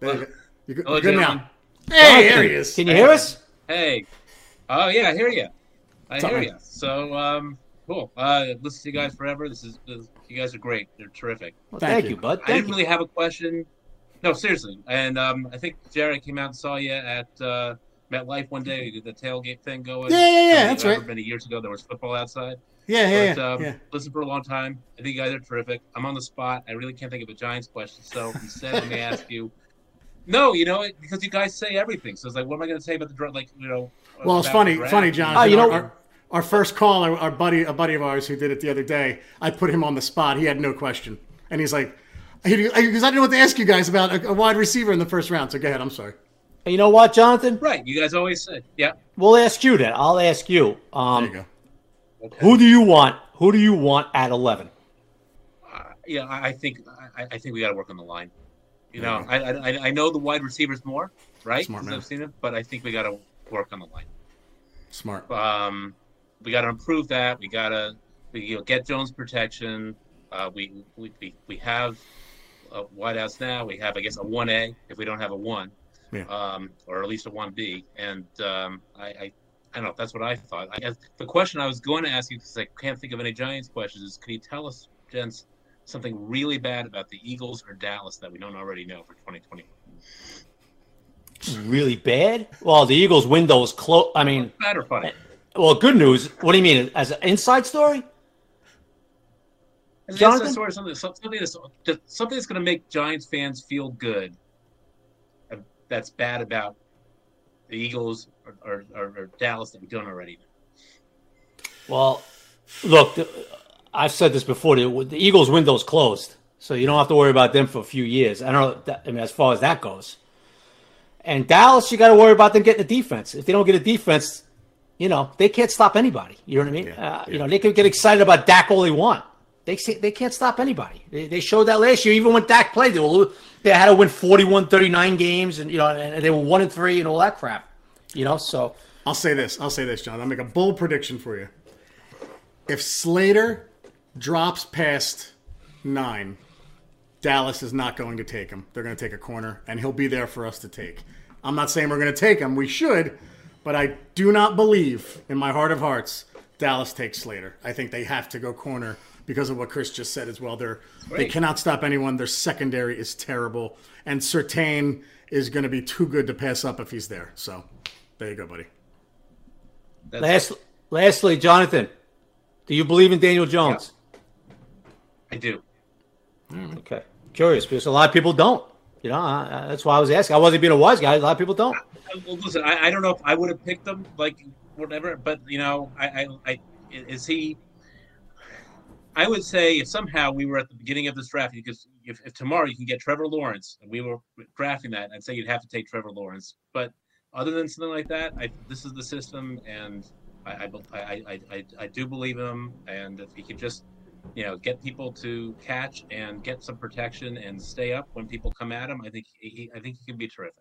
There you go. You're good, Hello, good gentlemen. now. Hey, there he is. Can you hear us? Hey. Oh yeah, I hear you. I What's up, hear you. So um, cool. Uh, listen to you guys forever. This is this, you guys are great. They're terrific. Well, Thank thank, you. you, bud. I didn't you. really have a question. No, seriously. And um, I think Jared came out and saw you at uh, MetLife one day. You did the tailgate thing going. Yeah, yeah, yeah, that's right. Many years ago, there was football outside. Yeah, yeah, But yeah. um, yeah. listen for a long time. I think you guys are terrific. I'm on the spot. I really can't think of a Giants question, so instead let me ask you. No, you know, because you guys say everything. So it's like, what am I going to say about the draft? Like, you know. Well, it's funny, funny, John. Oh, you know- our, our, our first call, our, our buddy, a buddy of ours who did it the other day, I put him on the spot. He had no question, and he's like, because I didn't know what to ask you guys about a, a wide receiver in the first round. So go ahead. I'm sorry. You know what, Jonathan? Right. You guys always say, yeah. We'll ask you that. I'll ask you. There Um, you go. Okay. who do you want? Who do you want at eleven? Uh, yeah, I, I think I, I think we got to work on the line. You know, I, I I know the wide receivers more, right? Smart man. I've seen them, but I think we got to work on the line. Smart. Um, we got to improve that. We got to we, you know, get Jones protection. Uh, we, we we we have uh, wideouts now. We have, I guess, a one A if we don't have a one, Yeah. um, or at least a one B. And um, I, I I don't know. That's what I thought. I guess the question I was going to ask you because I can't think of any Giants questions is, can you tell us, gents, something really bad about the Eagles or Dallas that we don't already know for 2020? Really bad? Well, the Eagles' window is close. I mean, Bad or funny? Well, good news. What do you mean? As an inside story? Jonathan? that's sort something, something that's something that's going to make Giants fans feel good. That's bad about the Eagles or, or, or, Dallas that we don't already. Well, look, I've said this before. The, the Eagles' window's closed, so you don't have to worry about them for a few years. I don't know. I mean, as far as that goes, and Dallas, you got to worry about them getting a defense. If they don't get a defense, you know they can't stop anybody. You know what I mean? Yeah, uh, You know they can get excited about Dak all they want. They say, they can't stop anybody. They, they showed that last year. Even when Dak played, they were they had to win 41, 39 games, and you know, and they were one and three and all that crap. You know, so I'll say this. I'll say this, John. I'll make a bold prediction for you. If Slater drops past nine, Dallas is not going to take him. They're going to take a corner, and he'll be there for us to take. I'm not saying we're going to take him. We should, but I do not believe, in my heart of hearts, Dallas takes Slater. I think they have to go corner because of what Chris just said as well. They're they cannot stop anyone. Their secondary is terrible, and Surtain is going to be too good to pass up if he's there. So, there you go, buddy. That's, last, lastly, Jonathan, do you believe in Daniel Jones? I do. Okay. Curious because a lot of people don't. You know, I, that's why I was asking. I wasn't being a wise guy. A lot of people don't. Well, listen, I, I don't know if I would have picked them, like whatever, but you know, I, I, is he? I would say if somehow we were at the beginning of this draft, because if, if tomorrow you can get Trevor Lawrence, and we were drafting that, I'd say you'd have to take Trevor Lawrence. But other than something like that, I, this is the system, and I, I, I, I, I, I do believe him. And if he could just, you know, get people to catch and get some protection and stay up when people come at him, I think he, I think he can be terrific.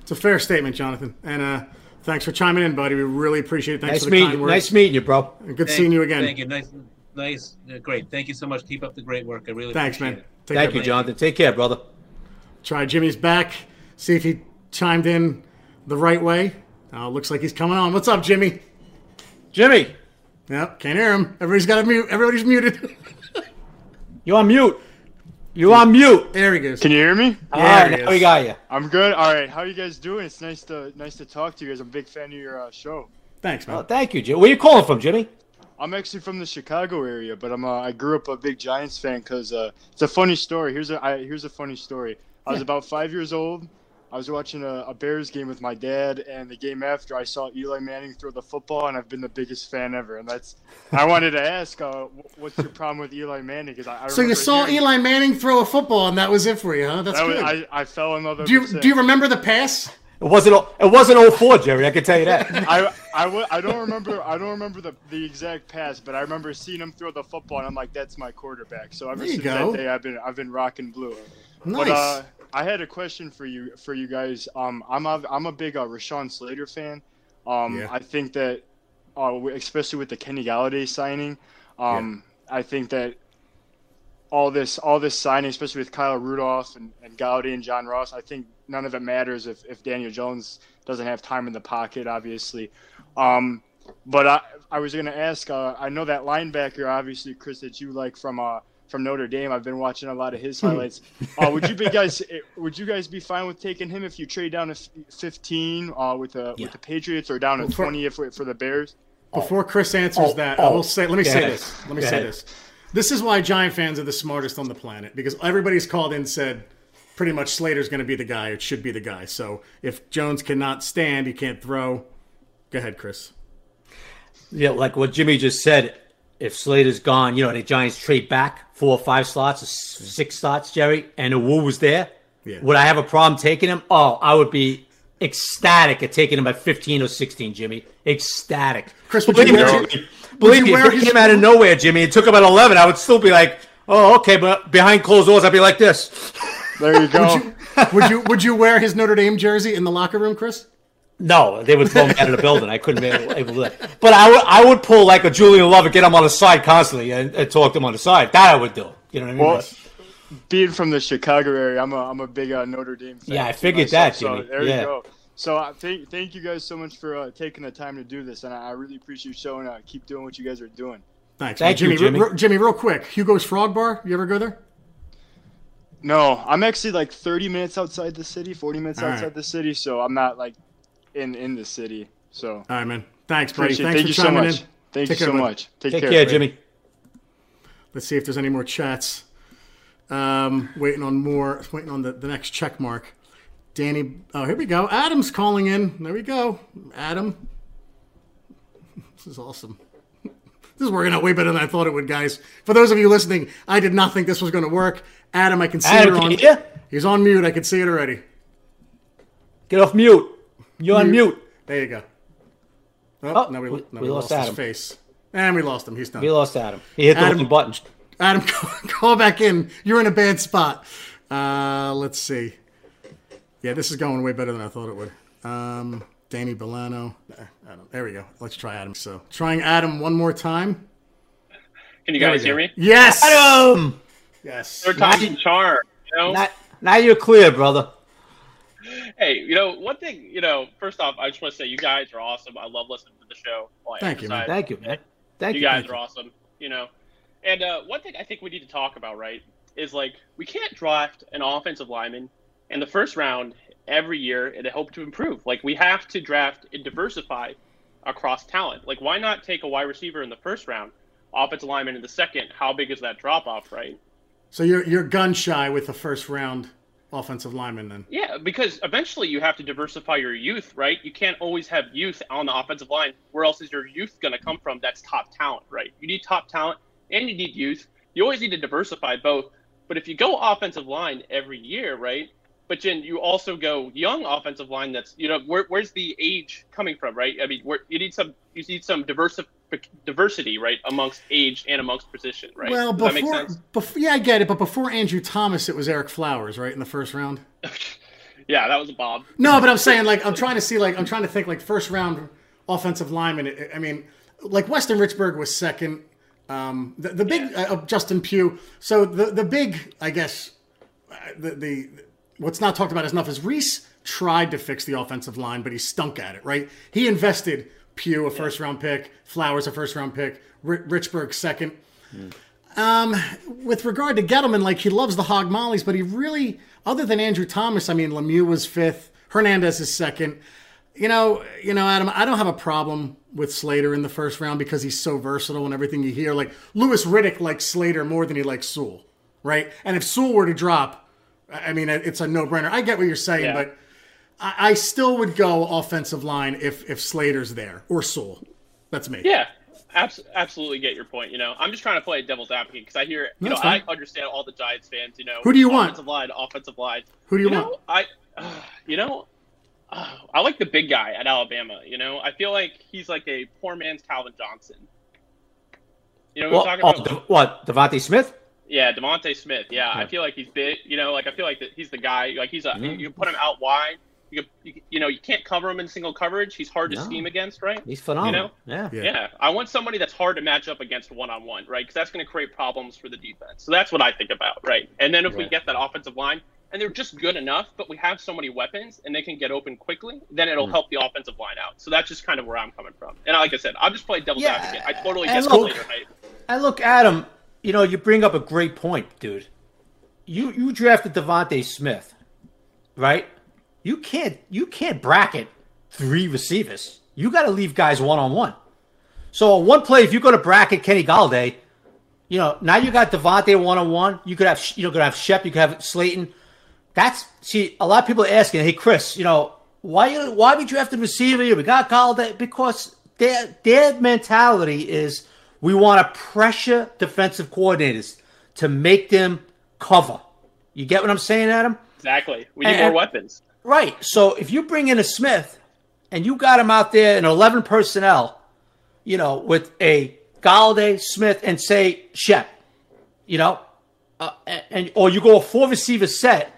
It's a fair statement, Jonathan. And uh, thanks for chiming in, buddy. We really appreciate it. Thanks Nice for the meeting kind you. words. Nice meeting you, bro. And Good Thank- seeing you again. Thank you. Nice, nice, uh, great. Thank you so much. Keep up the great work. I really Thanks, appreciate man. it. Take Thank care, you, buddy. Jonathan. Take care, brother. Try Jimmy's back. See if he chimed in the right way. Uh, looks like he's coming on. What's up, Jimmy? Jimmy, Yep, can't hear him. Everybody's got to mute. Everybody's muted. you on mute. You're on mute. There he goes. Can you hear me? All There right, now we got you. I'm good. All right. How you guys doing? It's nice to nice to talk to you guys. I'm a big fan of your uh, show. Thanks, man. Oh, thank you, Jim. Where you calling from, Jimmy? I'm actually from the Chicago area, but I'm uh, I grew up a big Giants fan because uh, it's a funny story. Here's a I, here's a funny story. I was about five years old. I was watching a, a Bears game with my dad, and the game after, I saw Eli Manning throw the football, and I've been the biggest fan ever. And that's I wanted to ask, uh, what's your problem with Eli Manning? Because I, I so you saw hearing- Eli Manning throw a football, and that was it for you, huh? That's That was, good. I, I fell in love. do you do you remember the pass? It wasn't. It wasn't 04, Jerry. I can tell you that. I, I, w- I don't remember I don't remember the, the exact pass, but I remember seeing him throw the football, and I'm like, that's my quarterback. So ever since go. that day, I've been I've been rocking blue. Nice. But uh, I had a question for you for you guys. Um, I'm a, I'm a big uh, Rashawn Slater fan. Um, Yeah. I think that, uh, especially with the Kenny Golladay signing, um, I think that all this all this signing, especially with Kyle Rudolph and, and Golladay and John Ross, I think none of it matters if, if Daniel Jones doesn't have time in the pocket, obviously. Um, but I I was gonna ask. Uh, I know that linebacker, obviously, Chris, that you like from uh from Notre Dame. I've been watching a lot of his highlights. uh, would you be guys would you guys be fine with taking him if you trade down to 15 uh, with the Yeah. with the Patriots or down to Well, for- 20 if for the Bears? Before Chris answers Oh, that, oh. I will say. Let me Go say ahead. this. Let me Go say ahead. this. This is why Giant fans are the smartest on the planet because everybody's called in and said pretty much Slater's going to be the guy. It should be the guy. So if Jones cannot stand, he can't throw. Go ahead, Chris. Yeah, like what Jimmy just said. If Slater's gone, you know, the Giants trade back four or five slots, or six slots, Jerry, and the Wu was there. Yeah. Would I have a problem taking him? Oh, I would be ecstatic at taking him at 15 or 16, Jimmy. Ecstatic. Chris, would believe you me, wear- Jimmy, believe you me, wear if it his- came out of nowhere, Jimmy, and took him at 11, I would still be like, oh, okay, but behind closed doors, I'd be like this. There you go. would you would you wear his Notre Dame jersey in the locker room, Chris? No, they would throw me out of the building. I couldn't be able, able to do that. But I would, I would pull like a Julian Love and get him on the side constantly and, and talk to him on the side. That I would do. You know what I mean? Well, being from the Chicago area, I'm a I'm a big uh, Notre Dame fan. Yeah, I figured myself, that, So Jimmy. there Yeah. you go. So uh, thank thank you guys so much for uh, taking the time to do this, and I, I really appreciate you showing. Uh, keep doing what you guys are doing. Thanks, Thank man. you, Jimmy. Jimmy. re- Jimmy, real quick. Hugo's Frog Bar. You ever go there? No, I'm actually like 30 minutes outside the city, 40 minutes All right. outside the city, so I'm not like in in the city. So All right, man. Thanks, buddy. appreciate. Thanks Thank for you so chiming much. in. Thank Take you care, so bud. much. Take, Take care. care, Jimmy. Let's see if there's any more chats. Um, waiting on more. Waiting on the, the next check mark. Danny. Oh, here we go. Adam's calling in. There we go. Adam. This is awesome. This is working out way better than I thought it would, guys. For those of you listening, I did not think this was going to work. Adam, I can see Adam, you're can on. you? He's on mute. I can see it already. Get off mute. You're on mute. There you go. Oh, Oh, no, we, we- no, we we lost lost, his Adam. face. And we lost him. He's done. We lost Adam. He hit the Adam- wrong button. Adam, call back in. You're in a bad spot. Uh, let's see. Yeah, this is going way better than I thought it would. Um, Danny Bolano. Uh, Adam. There we go. Let's try Adam. So, trying Adam one more time. Can you There guys hear me? Yes. Adam! Yes. Third time's a charm. You know? Now, now you're clear, brother. Hey, you know one thing. You know, first off, I just want to say you guys are awesome. I love listening to the show. Well, Thank you, man. Thank you, man. Thank you you. guys thank are you. awesome. You know, and uh, one thing I think we need to talk about, right, is like we can't draft an offensive lineman in the first round every year and hope to improve. Like we have to draft and diversify across talent. Like why not take a wide receiver in the first round, offensive lineman in the second? How big is that drop off, right? So you're you're gun shy with the first round offensive lineman then. Yeah, because eventually you have to diversify your youth, right? You can't always have youth on the offensive line. Where else is your youth going to come from? That's top talent, right? You need top talent and you need youth. You always need to diversify both. But if you go offensive line every year, right? But then you also go young offensive line. That's you know where, where's the age coming from, right? I mean, where, you need some you need some diversi- diversity, right, amongst age and amongst position, right? Well, Does before, yeah, I get it. But before Andrew Thomas, it was Ereck Flowers, right in the first round. Yeah, that was a Bob. No, but I'm saying like I'm trying to see like I'm trying to think like first round offensive lineman. I- mean, like Weston Richburg was second. Um, the, the big uh, Justin Pugh. So the the big I guess uh, the the what's not talked about enough is Reese tried to fix the offensive line, but he stunk at it. Right? He invested Pugh a first round pick, Flowers a first round pick, R- Richburg second. Um, with regard to Gettleman, like he loves the hog mollies, but he really, other than Andrew Thomas, I mean, Lemieux was fifth, Hernandez is second. You know, you know, Adam, I don't have a problem with Slater in the first round because he's so versatile and everything you hear. Like Louis Riddick likes Slater more than he likes Sewell, right? And if Sewell were to drop, I mean, it's a no-brainer. I get what you're saying, Yeah. but I, I still would go offensive line if if Slater's there or Sewell. That's me. Yeah, abs- absolutely get your point. You know, I'm just trying to play devil's advocate because I hear, you That's know, I understand all the Giants fans. You know, Who do you want? Offensive line, offensive line. Who do you, You want? know, I, you know, uh, I like the big guy at Alabama. You know, I feel like he's like a poor man's Calvin Johnson. You know what Well, I'm oh, talking about? De- what Devontae Smith? Yeah, Devonte Smith. Yeah, I feel like he's big. You know, like I feel like that he's the guy. Like he's a. Mhm. You put him out wide. You, you, you know, you can't cover him in single coverage. He's hard to No. scheme against, right? He's phenomenal. yeah. Yeah. Yeah. I want somebody that's hard to match up against one on one, right? Because that's going to create problems for the defense. So that's what I think about, right? And then if we get that offensive line and they're just good enough, but we have so many weapons and they can get open quickly, then it'll Mm. help the offensive line out. So that's just kind of where I'm coming from. And like I said, I'm just playing devil's Yeah, advocate. I totally and get the look- later hype. And look, Adam, you know, you bring up a great point, dude. You you drafted Devontae Smith, right? You can't you can't bracket three receivers. You got to leave guys one on one. So on one play, if you go to bracket Kenny Golladay, you know now you got Devontae one on one. You could have you know gonna have Shep. You could have Slayton. That's see a lot of people are asking, hey Chris, you know why would you why we drafted receiver? We got Golladay because their their mentality is we want to pressure defensive coordinators to make them cover. You get what I'm saying, Adam? Exactly. We need And- more weapons. Right. So if you bring in a Smith and you got him out there in 11 personnel, you know, with a Golladay, Smith, and say Shep, you know, uh, and or you go a four receiver set,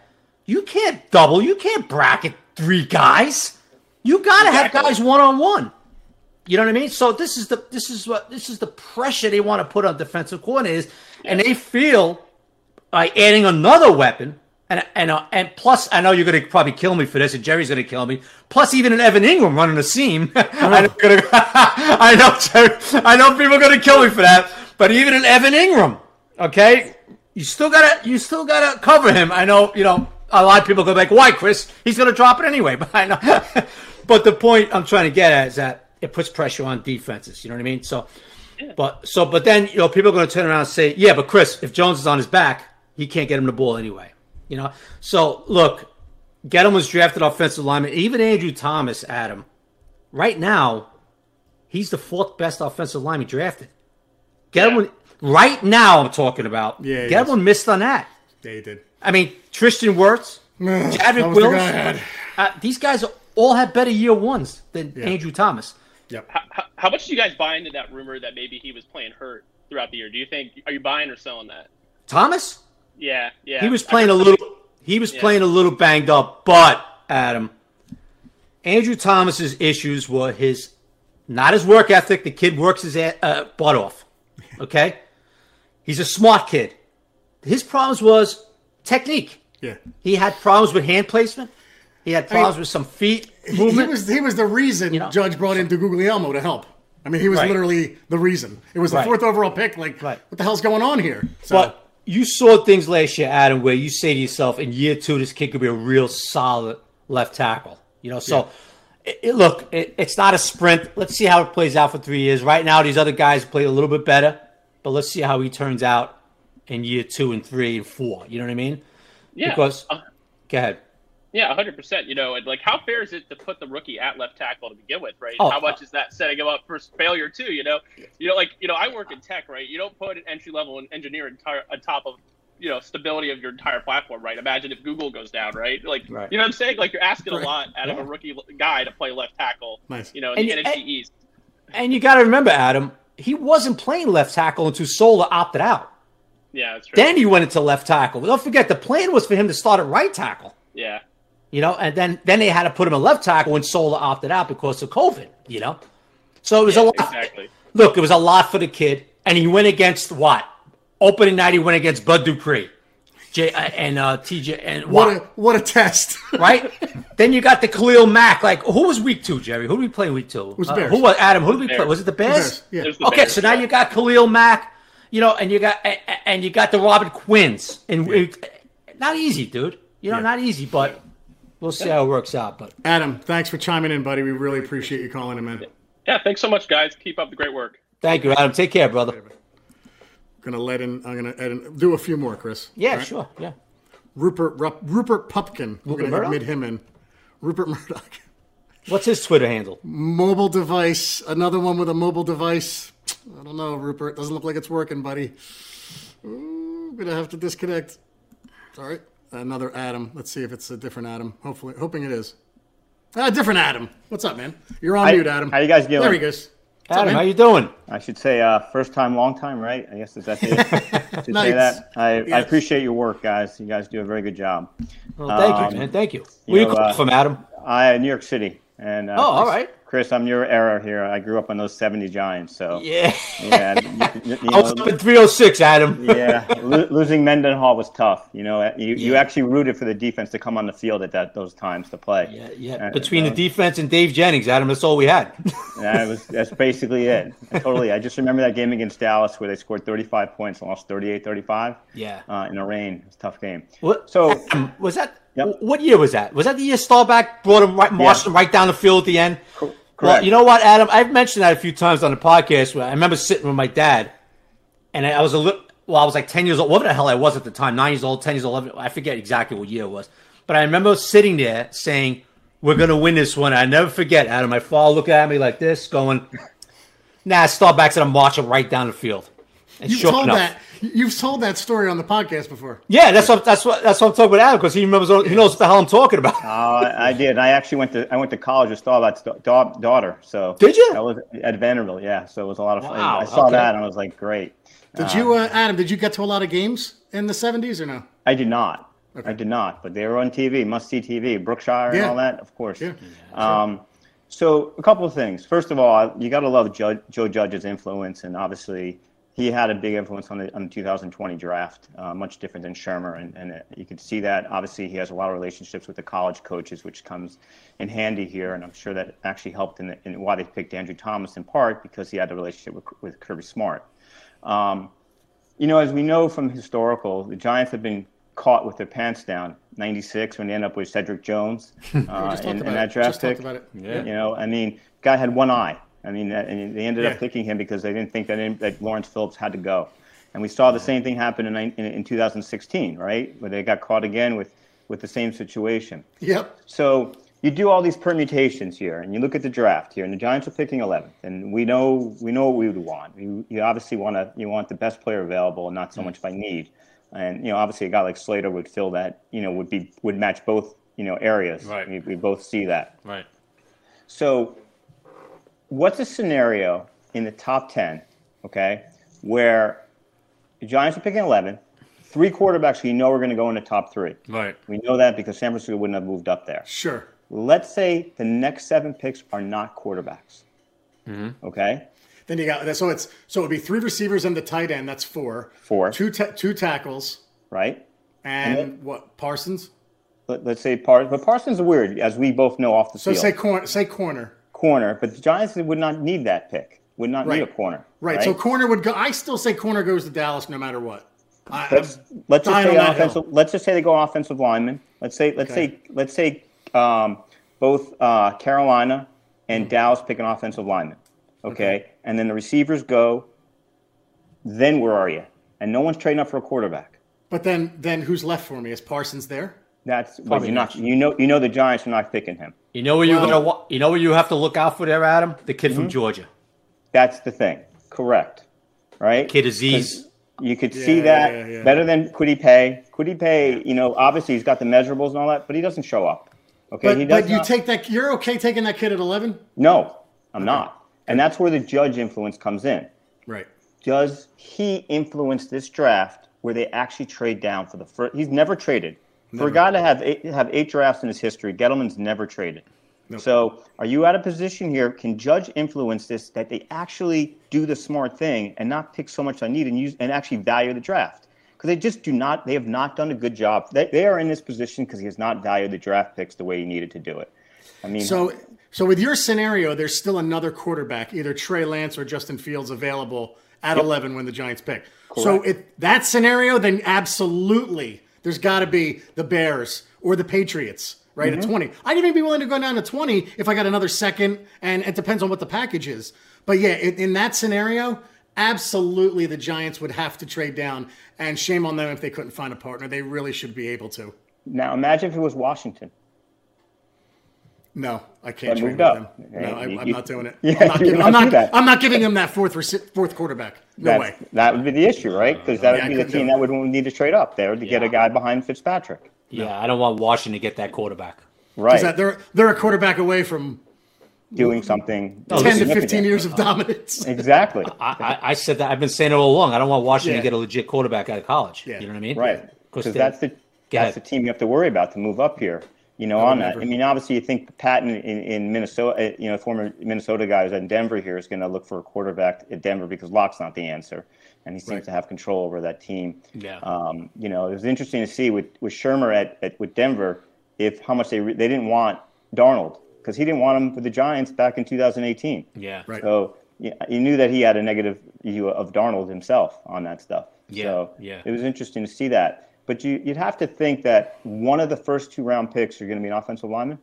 you can't double, you can't bracket three guys. You got to have guys one on one. You know what I mean? So this is the this is what this is the pressure they want to put on defensive coordinators, and they feel by adding another weapon, and and uh, and plus, I know you're going to probably kill me for this, and Jerry's going to kill me. Plus, even an Evan Engram running a seam, I know, gonna- I know, Jerry, I know people are going to kill me for that. But even an Evan Engram, okay, you still gotta you still gotta cover him. I know, you know, a lot of people go like, "Why, Chris? He's going to drop it anyway." But I know. but the point I'm trying to get at is that it puts pressure on defenses. You know what I mean? So. But so, but then you know, people are going to turn around and say, "Yeah, but Chris, if Jones is on his back, he can't get him the ball anyway." You know. So look, Gettleman was drafted offensive lineman. Even Andrew Thomas, Adam, right now, he's the fourth best offensive lineman drafted. Gettleman, right now, I'm talking about. Yeah, he Gettleman missed on that. Yeah, he did. I mean, Tristan Wirfs, Chadwick that the Wills. guy I had. Uh, these guys all had better year ones than Yeah. Andrew Thomas. Yep. How, how, how much do you guys buy into that rumor that maybe he was playing hurt throughout the year? Do you think are you buying or selling that? Thomas, Yeah, yeah. He was playing a little. He was Yeah. playing a little banged up, but Adam, Andrew Thomas's issues were his not his work ethic. The kid works his uh, butt off. Okay, he's a smart kid. His problems was technique. Yeah. He had problems with hand placement. He had problems with some feet He, movement. he was he was the reason You know? Judge brought in Guglielmo to help. I mean, he was Right. literally the reason. It was the Right. fourth overall pick. Like, Right. what the hell's going on here? So, But you saw things last year, Adam, where you say to yourself, in year two, this kid could be a real solid left tackle. You know, so it, it- look, it, it's not a sprint. Let's see how it plays out for three years. Right now, these other guys play a little bit better, but let's see how he turns out in year two and three and four. You know what I mean? Yeah. Because, Uh, go ahead. Yeah, hundred percent. You know, and like how fair is it to put the rookie at left tackle to begin with, right? Oh, how much uh, is that setting him up for failure too? You know, you know, like you know, I work in tech, right? You don't put an entry level engineer entire on top of you know stability of your entire platform, right? Imagine if Google goes down, right? Like, Right. you know what I'm saying? Like you're asking a lot out of a rookie guy to play left tackle. Nice. You know, in And the NFC East. And you got to remember, Adam, he wasn't playing left tackle until Solder opted out. Yeah, that's true. Then he went into left tackle. Don't forget, the plan was for him to start at right tackle. yeah, you know, and then then they had to put him at left tackle when Solder opted out because of COVID, you know. So it was a lot. exactly. Look, it was a lot for the kid, and he went against what? Opening night, he went against Bud Dupree, J uh, and uh, TJ and what Watt, a what a test. right? then you got the Khalil Mack. Like, who was week two, Jerry? Who did we play week two? was Uh, Bears. who was Adam? Who did we play? Was it the Bears? Bears, yeah. There's the Okay, Bears, so now yeah. you got Khalil Mack. you know, and you got and you got the Robert Quinns, and it, not easy, dude. You know, not easy, but we'll see how it works out. But Adam, thanks for chiming in, buddy. We really appreciate you calling him in. Yeah, thanks so much, guys. Keep up the great work. thank you, Adam. Take care, brother. I'm Gonna let in. I'm gonna add in, do a few more, Chris. Yeah, All right? sure. Yeah. Rupert Rup, Rupert Pupkin. We're Rupert gonna Murdoch? admit him in. Rupert Murdoch. What's his Twitter handle? Mobile device. Another one with a mobile device. I don't know, Rupert. Doesn't look like it's working, buddy. Ooh, gonna have to disconnect. Sorry. Another Adam. Let's see if it's a different Adam. Hopefully, hoping it is. Ah, different Adam. What's up, man? You're on Hi- mute, Adam. how you guys doing? There he goes. What's up, Adam, man? how you doing? I should say uh, first time, long time, right? I guess is that it? Should Nice. say that. I, I appreciate your work, guys. You guys do a very good job. Well, thank Um, you, man. Thank you. you Where you know, calling uh, from, Adam? I New York City, and uh, Oh, all Chris- right. Chris, I'm your era here. I grew up on those '70 Giants, so Yeah. yeah, you, you I was know, up in 306, Adam. yeah, lo- losing Mendenhall was tough. You know, you, you actually rooted for the defense to come on the field at that those times to play. Yeah, yeah. Uh, Between uh, the defense and Dave Jennings, Adam, that's all we had. That was that's basically it. Totally. I just remember that game against Dallas where they scored 35 points and lost 38-35. Yeah. Uh, in a rain. It was a tough game. What? So was that? Yep. What year was that? Was that the year Staubach brought him right, marched Yeah. him right down the field at the end? Well, correct. you know what, Adam? I've mentioned that a few times on the podcast. Where I remember sitting with my dad, and I was a little. Well, I was like ten years old. What the hell I was at the time? Nine years old, ten years old. 11, I forget exactly what year it was. But I remember sitting there saying, "We're gonna win this one." I never forget, Adam. My father looked at me like this, going, "Nah, Staubach's gonna march him right down the field." And You've sure told enough- that. You've told that story on the podcast before. Yeah, that's what that's what that's what I'm talking about Adam because he remembers he knows what the hell I'm talking about. uh, I did. I actually went to I went to college with Staubach's da- da- daughter. So Did you? That was at Vanderbilt. Yeah. So it was a lot of fun. Wow, I saw okay. that and I was like, great. Did you, uh, Adam? Did you get to a lot of games in the '70s or no? I did not. I did not. But they were on TV, must see TV, Brookshire and all that, of course. Yeah. Um, so a couple of things. First of all, you got to love Judge, Joe Judge's influence, and obviously he had a big influence on the, on the 2020 draft, uh, much different than Shurmur, and, and uh, you could see that. Obviously, he has a lot of relationships with the college coaches, which comes in handy here, and I'm sure that actually helped in, the, in why they picked Andrew Thomas in part because he had a relationship with, with Kirby Smart. Um, you know, as we know from historical, the Giants have been caught with their pants down. 96 when they end up with Cedric Jones uh, in, in that draft pick. about it. Yeah. You know, I mean, guy had one eye. I mean, and they ended Yeah. up picking him because they didn't think that, that Lawrence Phillips had to go. And we saw the same thing happen in, in, in 2016, right? Where they got caught again with, with the same situation. Yep. So you do all these permutations here, and you look at the draft here, and the Giants are picking 11th, and we know we know what we would want. You, you obviously want to you want the best player available, and not so mm. much by need. And you know, obviously, a guy like Slater would fill that. You know, would be would match both you know areas. Right. We, we both see that. Right. So, what's a scenario in the top 10, okay, where the Giants are picking 11, three quarterbacks we know are going to go in the top three. Right. We know that because San Francisco wouldn't have moved up there. Sure. Let's say the next seven picks are not quarterbacks. Mm-hmm. Okay? Then you got so it's so it'd be three receivers and the tight end. That's four. Four. Two ta- two tackles Right? and then- what Parsons. Let, let's say Parsons. But Parsons is weird, as we both know off the So field. say corner. Say corner. Corner, but the Giants would not need that pick. Would not need a corner. Right. So corner would go. I still say corner goes to Dallas no matter what. I, let's let's just say offensive. hill. Let's just say they go offensive lineman. Let's say let's Okay. say let's say um, both uh, Carolina and Mm-hmm. Dallas pick an offensive lineman. Okay? and then the receivers go. Then where are you? And no one's trading up for a quarterback. But then then who's left for me? Is Parsons there? That's Probably you're not. not. You know you know the Giants are not picking him. You know where you're gonna you know where you have to look out for there, Adam? The kid Mm-hmm. from Georgia, That's the thing. Correct. Right. Kid Azeez. You could see that yeah, yeah. better than Kwity Paye. Kwity Paye, you know, obviously he's got the measurables and all that, but he doesn't show up. Okay, But he does but you not- take that. You're okay taking that kid at eleven. No, I'm not. And that's where the judge influence comes in. Right. Does he influence this draft where they actually trade down for the first? He's never traded. For a guy to have eight, have eight drafts in his history, Gettleman's never traded. So, are you at a position here? Can Judge influence this that they actually do the smart thing and not pick so much on need and use and actually value the draft? Because they just do not. They have not done a good job. They, they are in this position because he has not valued the draft picks the way he needed to do it. I mean, So so with your scenario, there's still another quarterback, either Trey Lance or Justin Fields, available at eleven when the Giants pick. So if that scenario, then absolutely, there's got to be the Bears or the Patriots, right? Mm-hmm. At 20. I'd even be willing to go down to 20 if I got another second, and it depends on what the package is. But yeah, in, in that scenario, absolutely the Giants would have to trade down, and shame on them if they couldn't find a partner. They really should be able to. Now imagine if it was Washington. No, I can't That trade moved with up. them. No, I, you- I'm not doing it. Yeah, I'm not giving, don't I'm not. I'm not giving him that fourth rece- fourth quarterback. No That's- way. That would be the issue, right? Because that Yeah, would be the team that would need to trade up there to get a guy behind Fitzpatrick. Yeah, I don't want Washington to get that quarterback. Right. That they're they're a quarterback away from doing something. 10 to 15 years of dominance. Exactly. I, I, I said that. I've been saying it all along. I don't want Washington Yeah. to get a legit quarterback out of college. Yeah. You know what I mean? Right. Because that's the Go that's the team you have to worry about to move up here. You know, I on that. never. I mean, obviously, you think Paton in, in Minnesota, uh, you know, former Minnesota guy who's in Denver here is going to look for a quarterback at Denver because Lock's not the answer, and he seems Right. to have control over that team. Yeah. Um, you know, it was interesting to see with with Shurmur at, at with Denver if how much they re- they didn't want Darnold because he didn't want him for the Giants back in 2018. Yeah. Right. So yeah, you knew that he had a negative view of Darnold himself on that stuff. Yeah, So yeah. it was interesting to see that. But you, you'd have to think that one of the first two round picks are going to be an offensive lineman.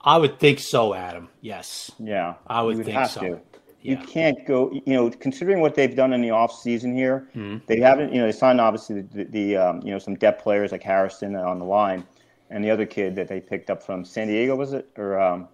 I would think so, Adam. Yes. Yeah, I would you think have so. To. You can't go. You know, considering what they've done in the off season here, Mm-hmm. they haven't. You know, they signed obviously the, the um, you know some depth players like Harrison on the line, and the other kid that they picked up from San Diego was it or um,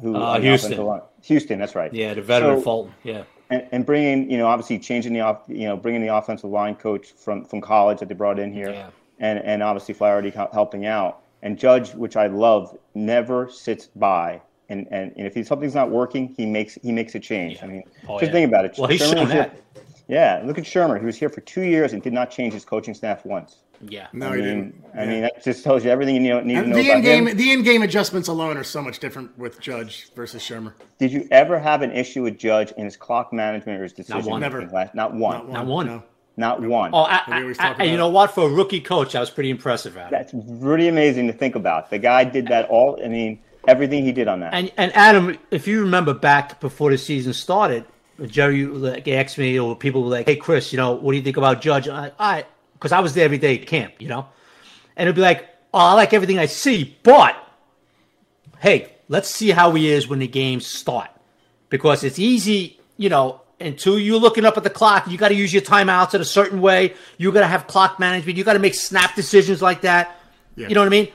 who? Uh, Houston. Houston, that's right. Yeah, the veteran So- Fulton. Yeah. And, and bringing, you know, obviously changing the off, you know, bringing the offensive line coach from from college that they brought in here, Yeah. and and obviously Flaherty helping out, and Judge, which I love, never sits by, and and, and if he, something's not working, he makes he makes a change. I mean, Oh, just yeah. think about it. Well, he's shown here- that. yeah, look at Shurmur. He was here for two years and did not change his coaching staff once. Yeah. No, I he mean, didn't. I mean that just tells you everything you need, need to know the about in game him. the in game adjustments alone are so much different with Judge versus Shurmur. Did you ever have an issue with Judge in his clock management or his decision? one. Never. last- Not one. Not one. Not one. No. Not one. Oh, I, We I, talk I, you know what? For a rookie coach, that was pretty impressive, Adam. That's really amazing to think about. The guy did that all. I mean, everything he did on that. And and Adam, if you remember back before the season started, Jerry like asked me, or people were like, "Hey, Chris, you know, what do you think about Judge?" I'm like, "All right," because I was there every day at camp, you know, and it'd be like, "Oh, I like everything I see, but hey, let's see how he is when the games start, because it's easy, you know." Until you're looking up at the clock, you got to use your timeouts in a certain way. You got to have clock management. You got to make snap decisions like that. Yeah. You know what I mean?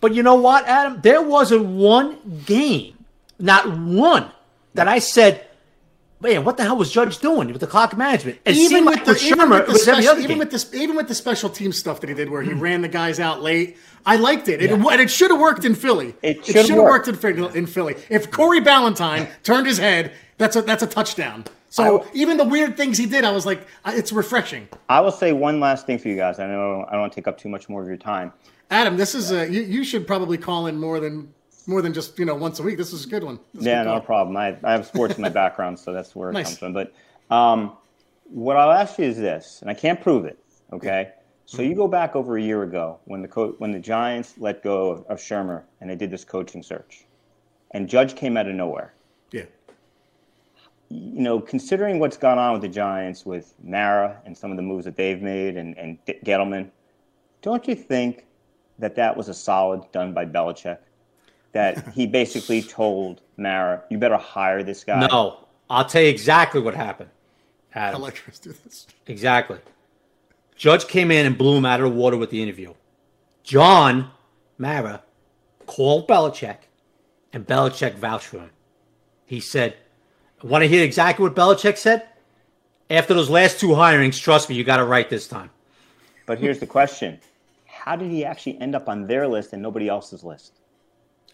But you know what, Adam? There wasn't one game, not one, that I said, man, what the hell was Judge doing with the clock management? It even with the, with even with the special, even with this, even with the special team stuff that he did, where he ran the guys out late, I liked it. It, and it should have worked in Philly. It should should've worked worked. in, Philly- in Philly. If Corey Ballentine turned his head, that's a that's a touchdown. So even the weird things he did, I was like, uh, it's refreshing. I will say one last thing for you guys. I know I don't want to take up too much more of your time. Adam, this is a you, you should probably call in more than more than just you know once a week. This is a good one. This Yeah, no problem. I, I have sports in my background, so that's where it Nice. comes from. But um, what I'll ask you is this, and I can't prove it. Okay, so you go back over a year ago when the co- when the Giants let go of, of Shurmur and they did this coaching search, and Judge came out of nowhere. Yeah. you know, considering what's gone on with the Giants with Mara and some of the moves that they've made and, and D- Gettleman, don't you think that that was a solid done by Belichick? That he basically told Mara, you better hire this guy. no, I'll tell you exactly what happened. I Adam. let Chris do this. Exactly. Judge came in and blew him out of the water with the interview. John Mara called Belichick, and Belichick vouched for him. He said, Want to hear exactly what Belichick said? After those last two hirings, trust me, you got it right this time. But here's the question How did he actually end up on their list and nobody else's list?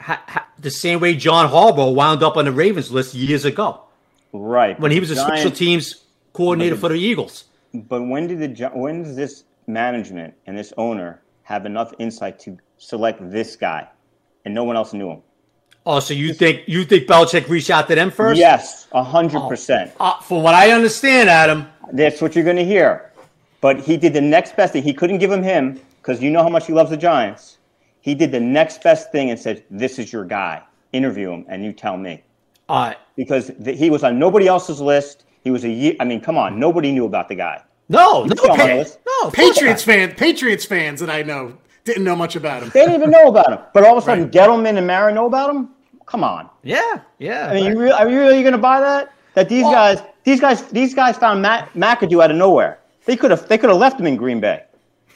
Ha- ha- the same way John Harbaugh wound up on the Ravens list years ago Right. when he was a Giants- special teams coordinator for the Eagles. But when did the when does this management and this owner have enough insight to select this guy, and no one else knew him? Oh, so you think you think Belichick reached out to them first? Yes, a hundred percent. Uh, from what I understand, Adam, That's what you're going to hear. But he did the next best thing. He couldn't give him him because you know how much he loves the Giants. He did the next best thing and said, "This is your guy. Interview him, and you tell me." uh, Because th- he was on nobody else's list. He was a year. I mean, come on, nobody knew about the guy. No, He's no, Pa- no. Patriots not. fan, Patriots fans that I know didn't know much about him. They didn't even know about him. But all of a sudden, Gettleman and Mara know about him? Come on. Yeah, yeah. I mean, you re- are you really going to buy that? That these guys, these guys, these guys found Mac- McAdoo out of nowhere. They could have, they could have left him in Green Bay.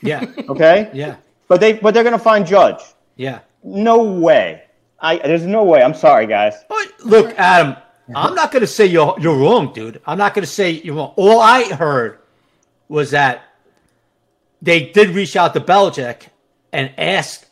yeah, Okay. yeah, But they, but they're going to find Judge. yeah. No way. I there's no way. I'm sorry, guys. But look, Adam, I'm not going to say you're you're wrong, dude. I'm not going to say you're wrong. All I heard was that they did reach out to Belichick and ask,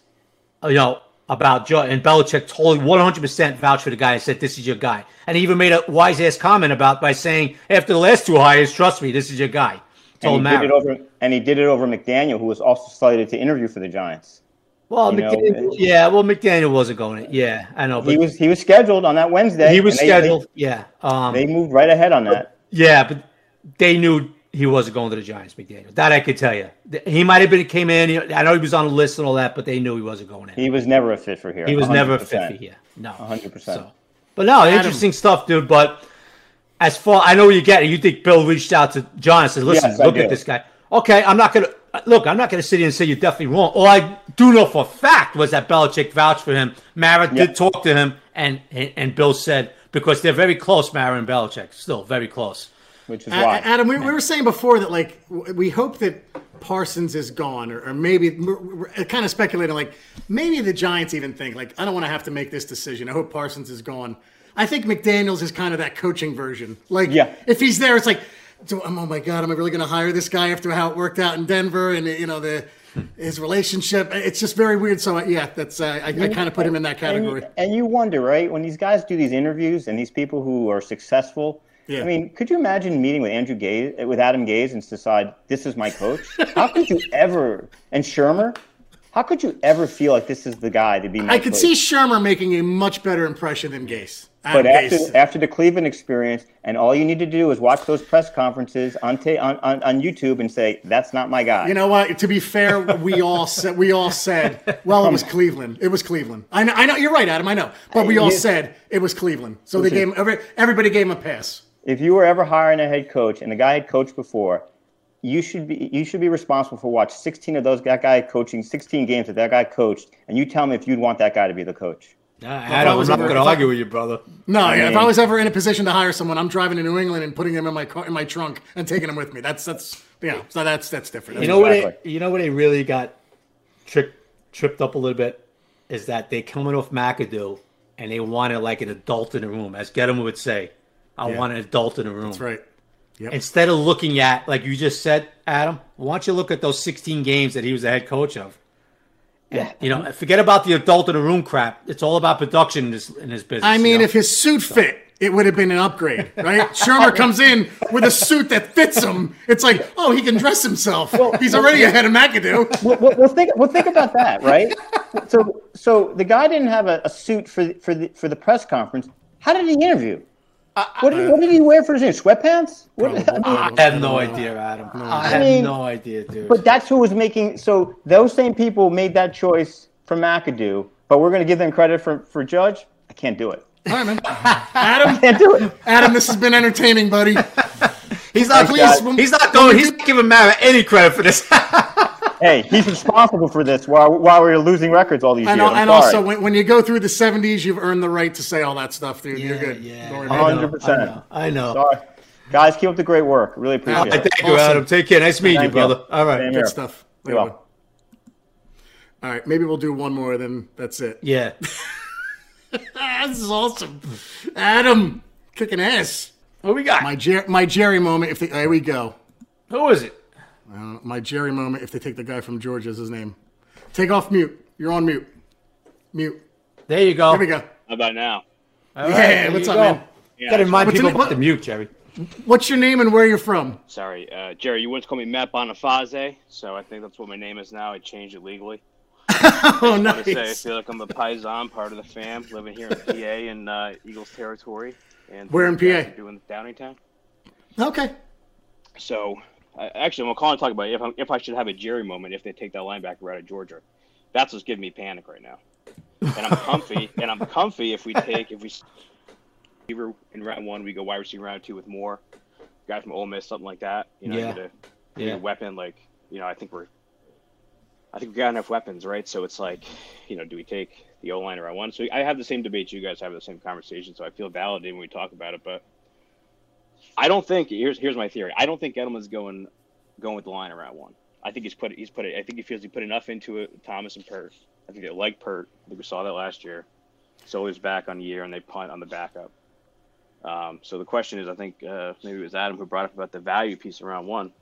you know, about Joe, and Belichick totally 100 percent vouched for the guy and said, "This is your guy." And he even made a wise ass comment about by saying, "After the last two hires, trust me, this is your guy." And Told he did it over, and he did it over McDaniel, who was also slated to interview for the Giants. Well, McDaniel, yeah, well, McDaniel wasn't going. It. Yeah, I know. But He was he was scheduled on that Wednesday. He was and they- they- scheduled. yeah. Um, They, moved right ahead on that. Yeah, but they knew he wasn't going to the Giants, McDaniel. That I could tell you. He might have been came in. I know he was on the list and all that, but they knew he wasn't going in. He was never a fit for here. He was never a fit for here. No, 100%. So, but no, interesting stuff, dude. But as far I know where you get it, you think Bill reached out to John and said, "Listen, Yes, look at this guy." Okay, I'm not gonna look. I'm not gonna sit here and say you're definitely wrong. All I do know for a fact was that Belichick vouched for him. Mara Yeah. did talk to him, and and, and Bill said because they're very close, Mara and Belichick, still very close. Which is why. Adam, we, we were saying before that like we hope that Parsons is gone, or, or maybe we're, we're kind of speculating like maybe the Giants even think like I don't want to have to make this decision. I hope Parsons is gone. I think McDaniel's is kind of that coaching version. Like Yeah. if he's there, it's like, oh my god, am I really going to hire this guy after how it worked out in Denver and you know the his relationship? It's just very weird. So yeah, that's uh, I, I kind of put him in that category. And, and you wonder, right, when these guys do these interviews and these people who are successful. Yeah. I mean, could you imagine meeting with Andrew Gase, with Adam Gase, and decide this is my coach? How could you ever? And Shurmur, how could you ever feel like this is the guy to be my I could coach? see Shurmur making a much better impression than Gase. But after, after the Cleveland experience, and all you need to do is watch those press conferences on, ta- on, on on YouTube and say that's not my guy. You know what? To be fair, we all said we all said, well, it was Cleveland. It was Cleveland. I know. I know. You're right, Adam. I know. But we all said it was Cleveland. So they gave him, every, everybody gave him a pass. if you were ever hiring a head coach and the guy had coached before, you should be you should be responsible for watch 16 of those that guy coaching 16 games that that guy coached, and you tell me if you'd want that guy to be the coach. I don't, I'm was not going to I- argue with you, brother. No, yeah, if I was ever in a position to hire someone, I'm driving to New England and putting them in my car, in my trunk and taking them with me. That's that's yeah. So that's that's different. You know what? Exactly. They, you know what? They really got tripped tripped up a little bit is that they coming off McAdoo and they wanted like an adult in the room, as Gettleman would say. I want an adult in the room. That's right. Instead of looking at like you just said, Adam, why don't you look at those 16 games that he was the head coach of? And, you know, forget about the adult in the room crap. It's all about production in this in his business. I you mean, know? if his suit fit, it would have been an upgrade, right? Shurmur comes in with a suit that fits him. It's like, oh, he can dress himself. He's already ahead of McAdoo. well, well, well, think well think about that, right? so so the guy didn't have a, a suit for for the for the press conference. How did he interview? What, did, what did he wear for his interview? Sweatpants? What, I mean, I have no idea, Adam. I have mean- no idea, dude. But that's who was making. So those same people made that choice for McAdoo. But we're going to give them credit for for Judge. I can't do it. All right, man. Adam, Can't do it. Adam, this has been entertaining, buddy. he's not. Thanks, guys. when- He's not going. He's not giving Mara any credit for this. Hey, he's responsible for this while while we were losing records all these And, years. I'm and sorry. also, when, when you go through the 70s, you've earned the right to say all that stuff, dude. You're good. yeah. Don't I know, 100%. I know. I know. sorry, guys, keep up the great work. Really appreciate right, it. thank you, Awesome. Adam. Take care. Nice meeting you, Thank you. brother. All right. Same Good here. stuff. You're welcome. All right, maybe we'll do one more, then that's it. Yeah. Ah, this is awesome. Adam, kicking ass. What we got? My, Jer- my Jerry moment, if they, there we go. Who is it? Uh, my Jerry moment, if they take the guy from Georgia as his name. Take off mute. You're on mute. Mute. There you go. There we go. How about now? All Yeah, there what's up, go. man? Yeah, Got to remind people in- about the mute, Jerry. What's your name and where you're from? Sorry, uh, Jerry. You once called me Matt Boniface, so I think that's what my name is now. I changed it legally. Oh, I want say I feel like I'm a Paisan, part of the fam, living here in PA in uh, Eagles territory. And Where in PA? are Doing Downingtown. Okay. So, I actually, I'm talk about if, I'm, if I should have a Jerry moment if they take that linebacker out of Georgia. That's what's giving me panic right now. And I'm comfy, and I'm comfy if we take if we receiver in round one, we go wide receiver round two with more guy from Ole Miss, something like that. You know, Yeah. get a I think Yeah. a weapon like you know I think we're I think we got enough weapons, right? So it's like, you know, do we take the O line around one? So I have the same debate you guys have the same conversation, so I feel validated when we talk about it. But I don't think here's here's my theory. I don't think Gettleman's going going with the line around one. I think he's put he's put it. I think he feels he put enough into it. Thomas and Peart. I think they like Peart. I think we saw that last year. So he's back on year, and they punt on the backup. Um, so the question is, I think uh, maybe it was Adam who brought up about the value piece around one.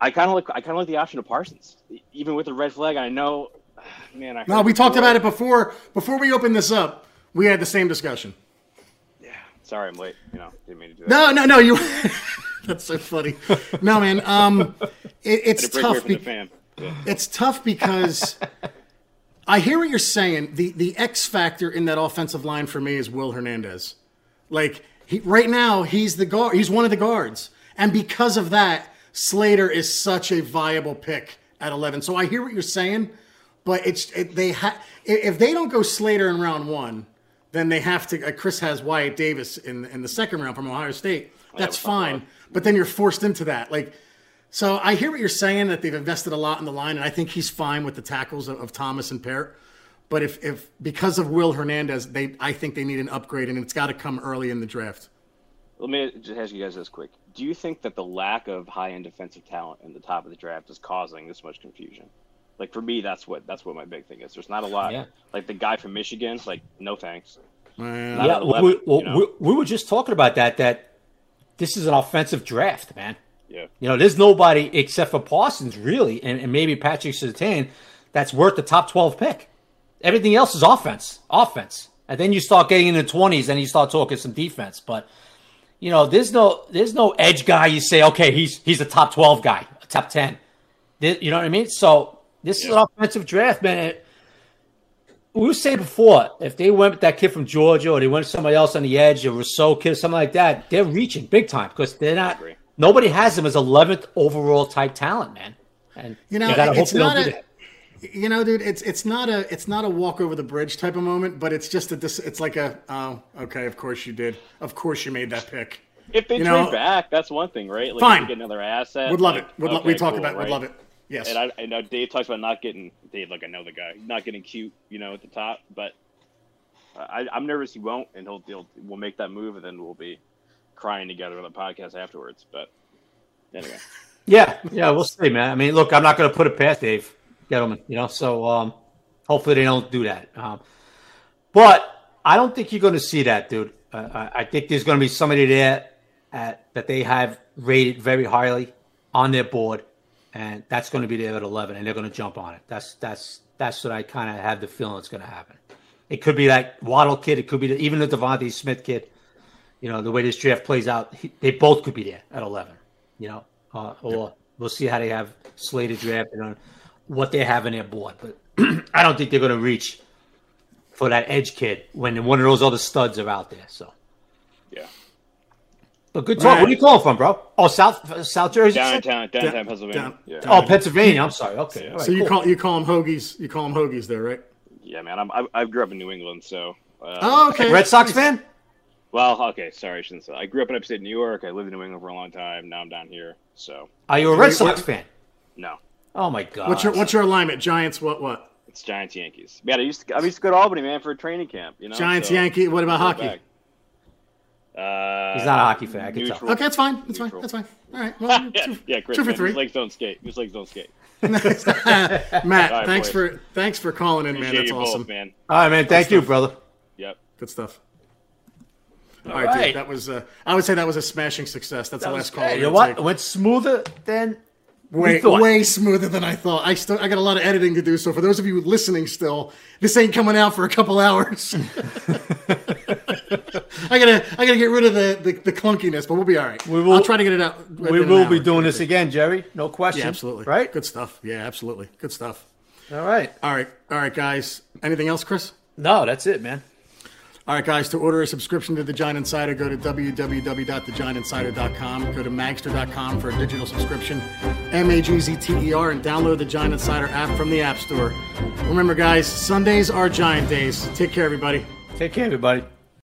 I kind of like I kind of like the option of Parsons, even with the red flag. I know, man. I No, we talked about it before. Before we opened this up, we had the same discussion. Sorry, I'm late. You know, didn't mean to do that. No, no, no. You. That's so funny. No, man. Um, it, it's Had to break away tough. be-. Yeah. It's tough because I hear what you're saying. The the X factor in that offensive line for me is Will Hernandez. Like he right now, he's the guard. He's one of the guards, and because of that, Slater is such a viable pick at 11. So I hear what you're saying, but it's it, they ha- if they don't go Slater in round one, then they have to. Uh, Chris has Wyatt Davis in in the second round from Ohio State. That's fine, but then you're forced into that. Like, so I hear what you're saying that they've invested a lot in the line, and I think he's fine with the tackles of, of Thomas and Parrott. But if, if because of Will Hernandez, they I think they need an upgrade, and it's got to come early in the draft. Let me just ask you guys this quick: Do you think that the lack of high-end defensive talent in the top of the draft is causing this much confusion? Like for me, that's what that's what my big thing is. There's not a lot. Yeah. Like the guy from Michigan, like no thanks. Not yeah, at we, 11, we, you know? we, we were just talking about that. That this is an offensive draft, man. Yeah. You know, there's nobody except for Parsons, really, and, and maybe Patrick Surtain that's worth the top 12 pick. Everything else is offense, offense. And then you start getting in the 20s and you start talking some defense. But, you know, there's no there's no edge guy you say, okay, he's he's a top 12 guy, a top 10. You know what I mean? So this is an offensive draft, man. It- we were saying before, if they went with that kid from Georgia or they went with somebody else on the edge, a Rousseau kid, something like that, they're reaching big time because they're not. Nobody has them as 11th overall type talent, man. And You know, gotta hope it's they don't not do a, that. you know, dude, it's it's not a it's not a walk over the bridge type of moment, but it's just a dis- it's like a oh okay, of course you did, of course you made that pick. If they You trade know- back, that's one thing, right? Like Fine. You get another asset. Would love like, it. Would lo- we okay, talk cool, about- would right? love it. Yes. And I, I know Dave talks about not getting Dave, like I know the guy, not getting cute, you know, at the top, but I, I'm nervous he won't, and he'll, he'll we'll make that move, and then we'll be crying together on the podcast afterwards. But anyway, Yeah, yeah, we'll see, man. I mean, look, I'm not going to put it past Dave Gettleman, you know. So um, hopefully they don't do that. Um, but I don't think you're going to see that, dude. Uh, I, I think there's going to be somebody there at, that they have rated very highly on their board, and that's going to be there at 11, and they're going to jump on it. That's that's that's what I kind of have the feeling it's going to happen. It could be that Waddle kid. It could be the, even the DeVonta Smith kid. You know, the way this draft plays out, he, they both could be there at 11. You know, uh, or we'll see how they have slated draft on what they have in their board. But I don't think they're going to reach for that edge kid when one of those other studs are out there. So, yeah. But good talk. Where are you calling from, bro? Oh, South South Jersey. you downtown, downtown Down- Pennsylvania. down- yeah. Oh, Pennsylvania. I'm sorry. Okay. all right, so you cool. call you call them hoagies? You call them hoagies there, right? Yeah, man. I'm, I, I grew up in New England, so. Uh, Oh, okay. Red Sox fan? Well, okay. Sorry, I shouldn't say. I grew up in upstate New York. I lived in New England for a long time. Now I'm down here. So. Are you a Red Sox fan? No, Oh my God. What's your what's your alignment? Giants? What what? it's Giants Yankees. Man, I used to I used to go to Albany, man, for a training camp. You know. Giants, so- Yankee. What about hockey? back. Uh, He's not a hockey fan. I can tell. Okay, that's fine. That's fine. That's fine. All right. Well, yeah, two, yeah, Chris, two for man. three. His legs don't skate. His legs don't skate. Matt, All right, thanks boys. for thanks for calling in, man. That's awesome. both, man. All right, man. Thank you, stuff. brother. Yep. Good stuff. All All right, right. dude. That was uh, I would say that was a smashing success. That's That the was last call. great. You know what? take. It went smoother than we Way, way smoother than I thought. I still I got a lot of editing to do. So for those of you listening, still this ain't coming out for a couple hours. I gotta I gotta get rid of the, the, the clunkiness, but we'll be all right. We will- I'll try to get it out. We will be doing this again, Jerry. No question. Yeah, absolutely. Right? Good stuff. Yeah, absolutely. Good stuff. All right. All right, all right, guys. Anything else, Chris? No, that's it, man. All right, guys, to order a subscription to The Giant Insider, go to www.thegiantinsider.com. Go to magzter.com for a digital subscription, M A G Z T E R, and download the Giant Insider app from the App Store. Remember, guys, Sundays are Giant Days. Take care, everybody. Take care, everybody.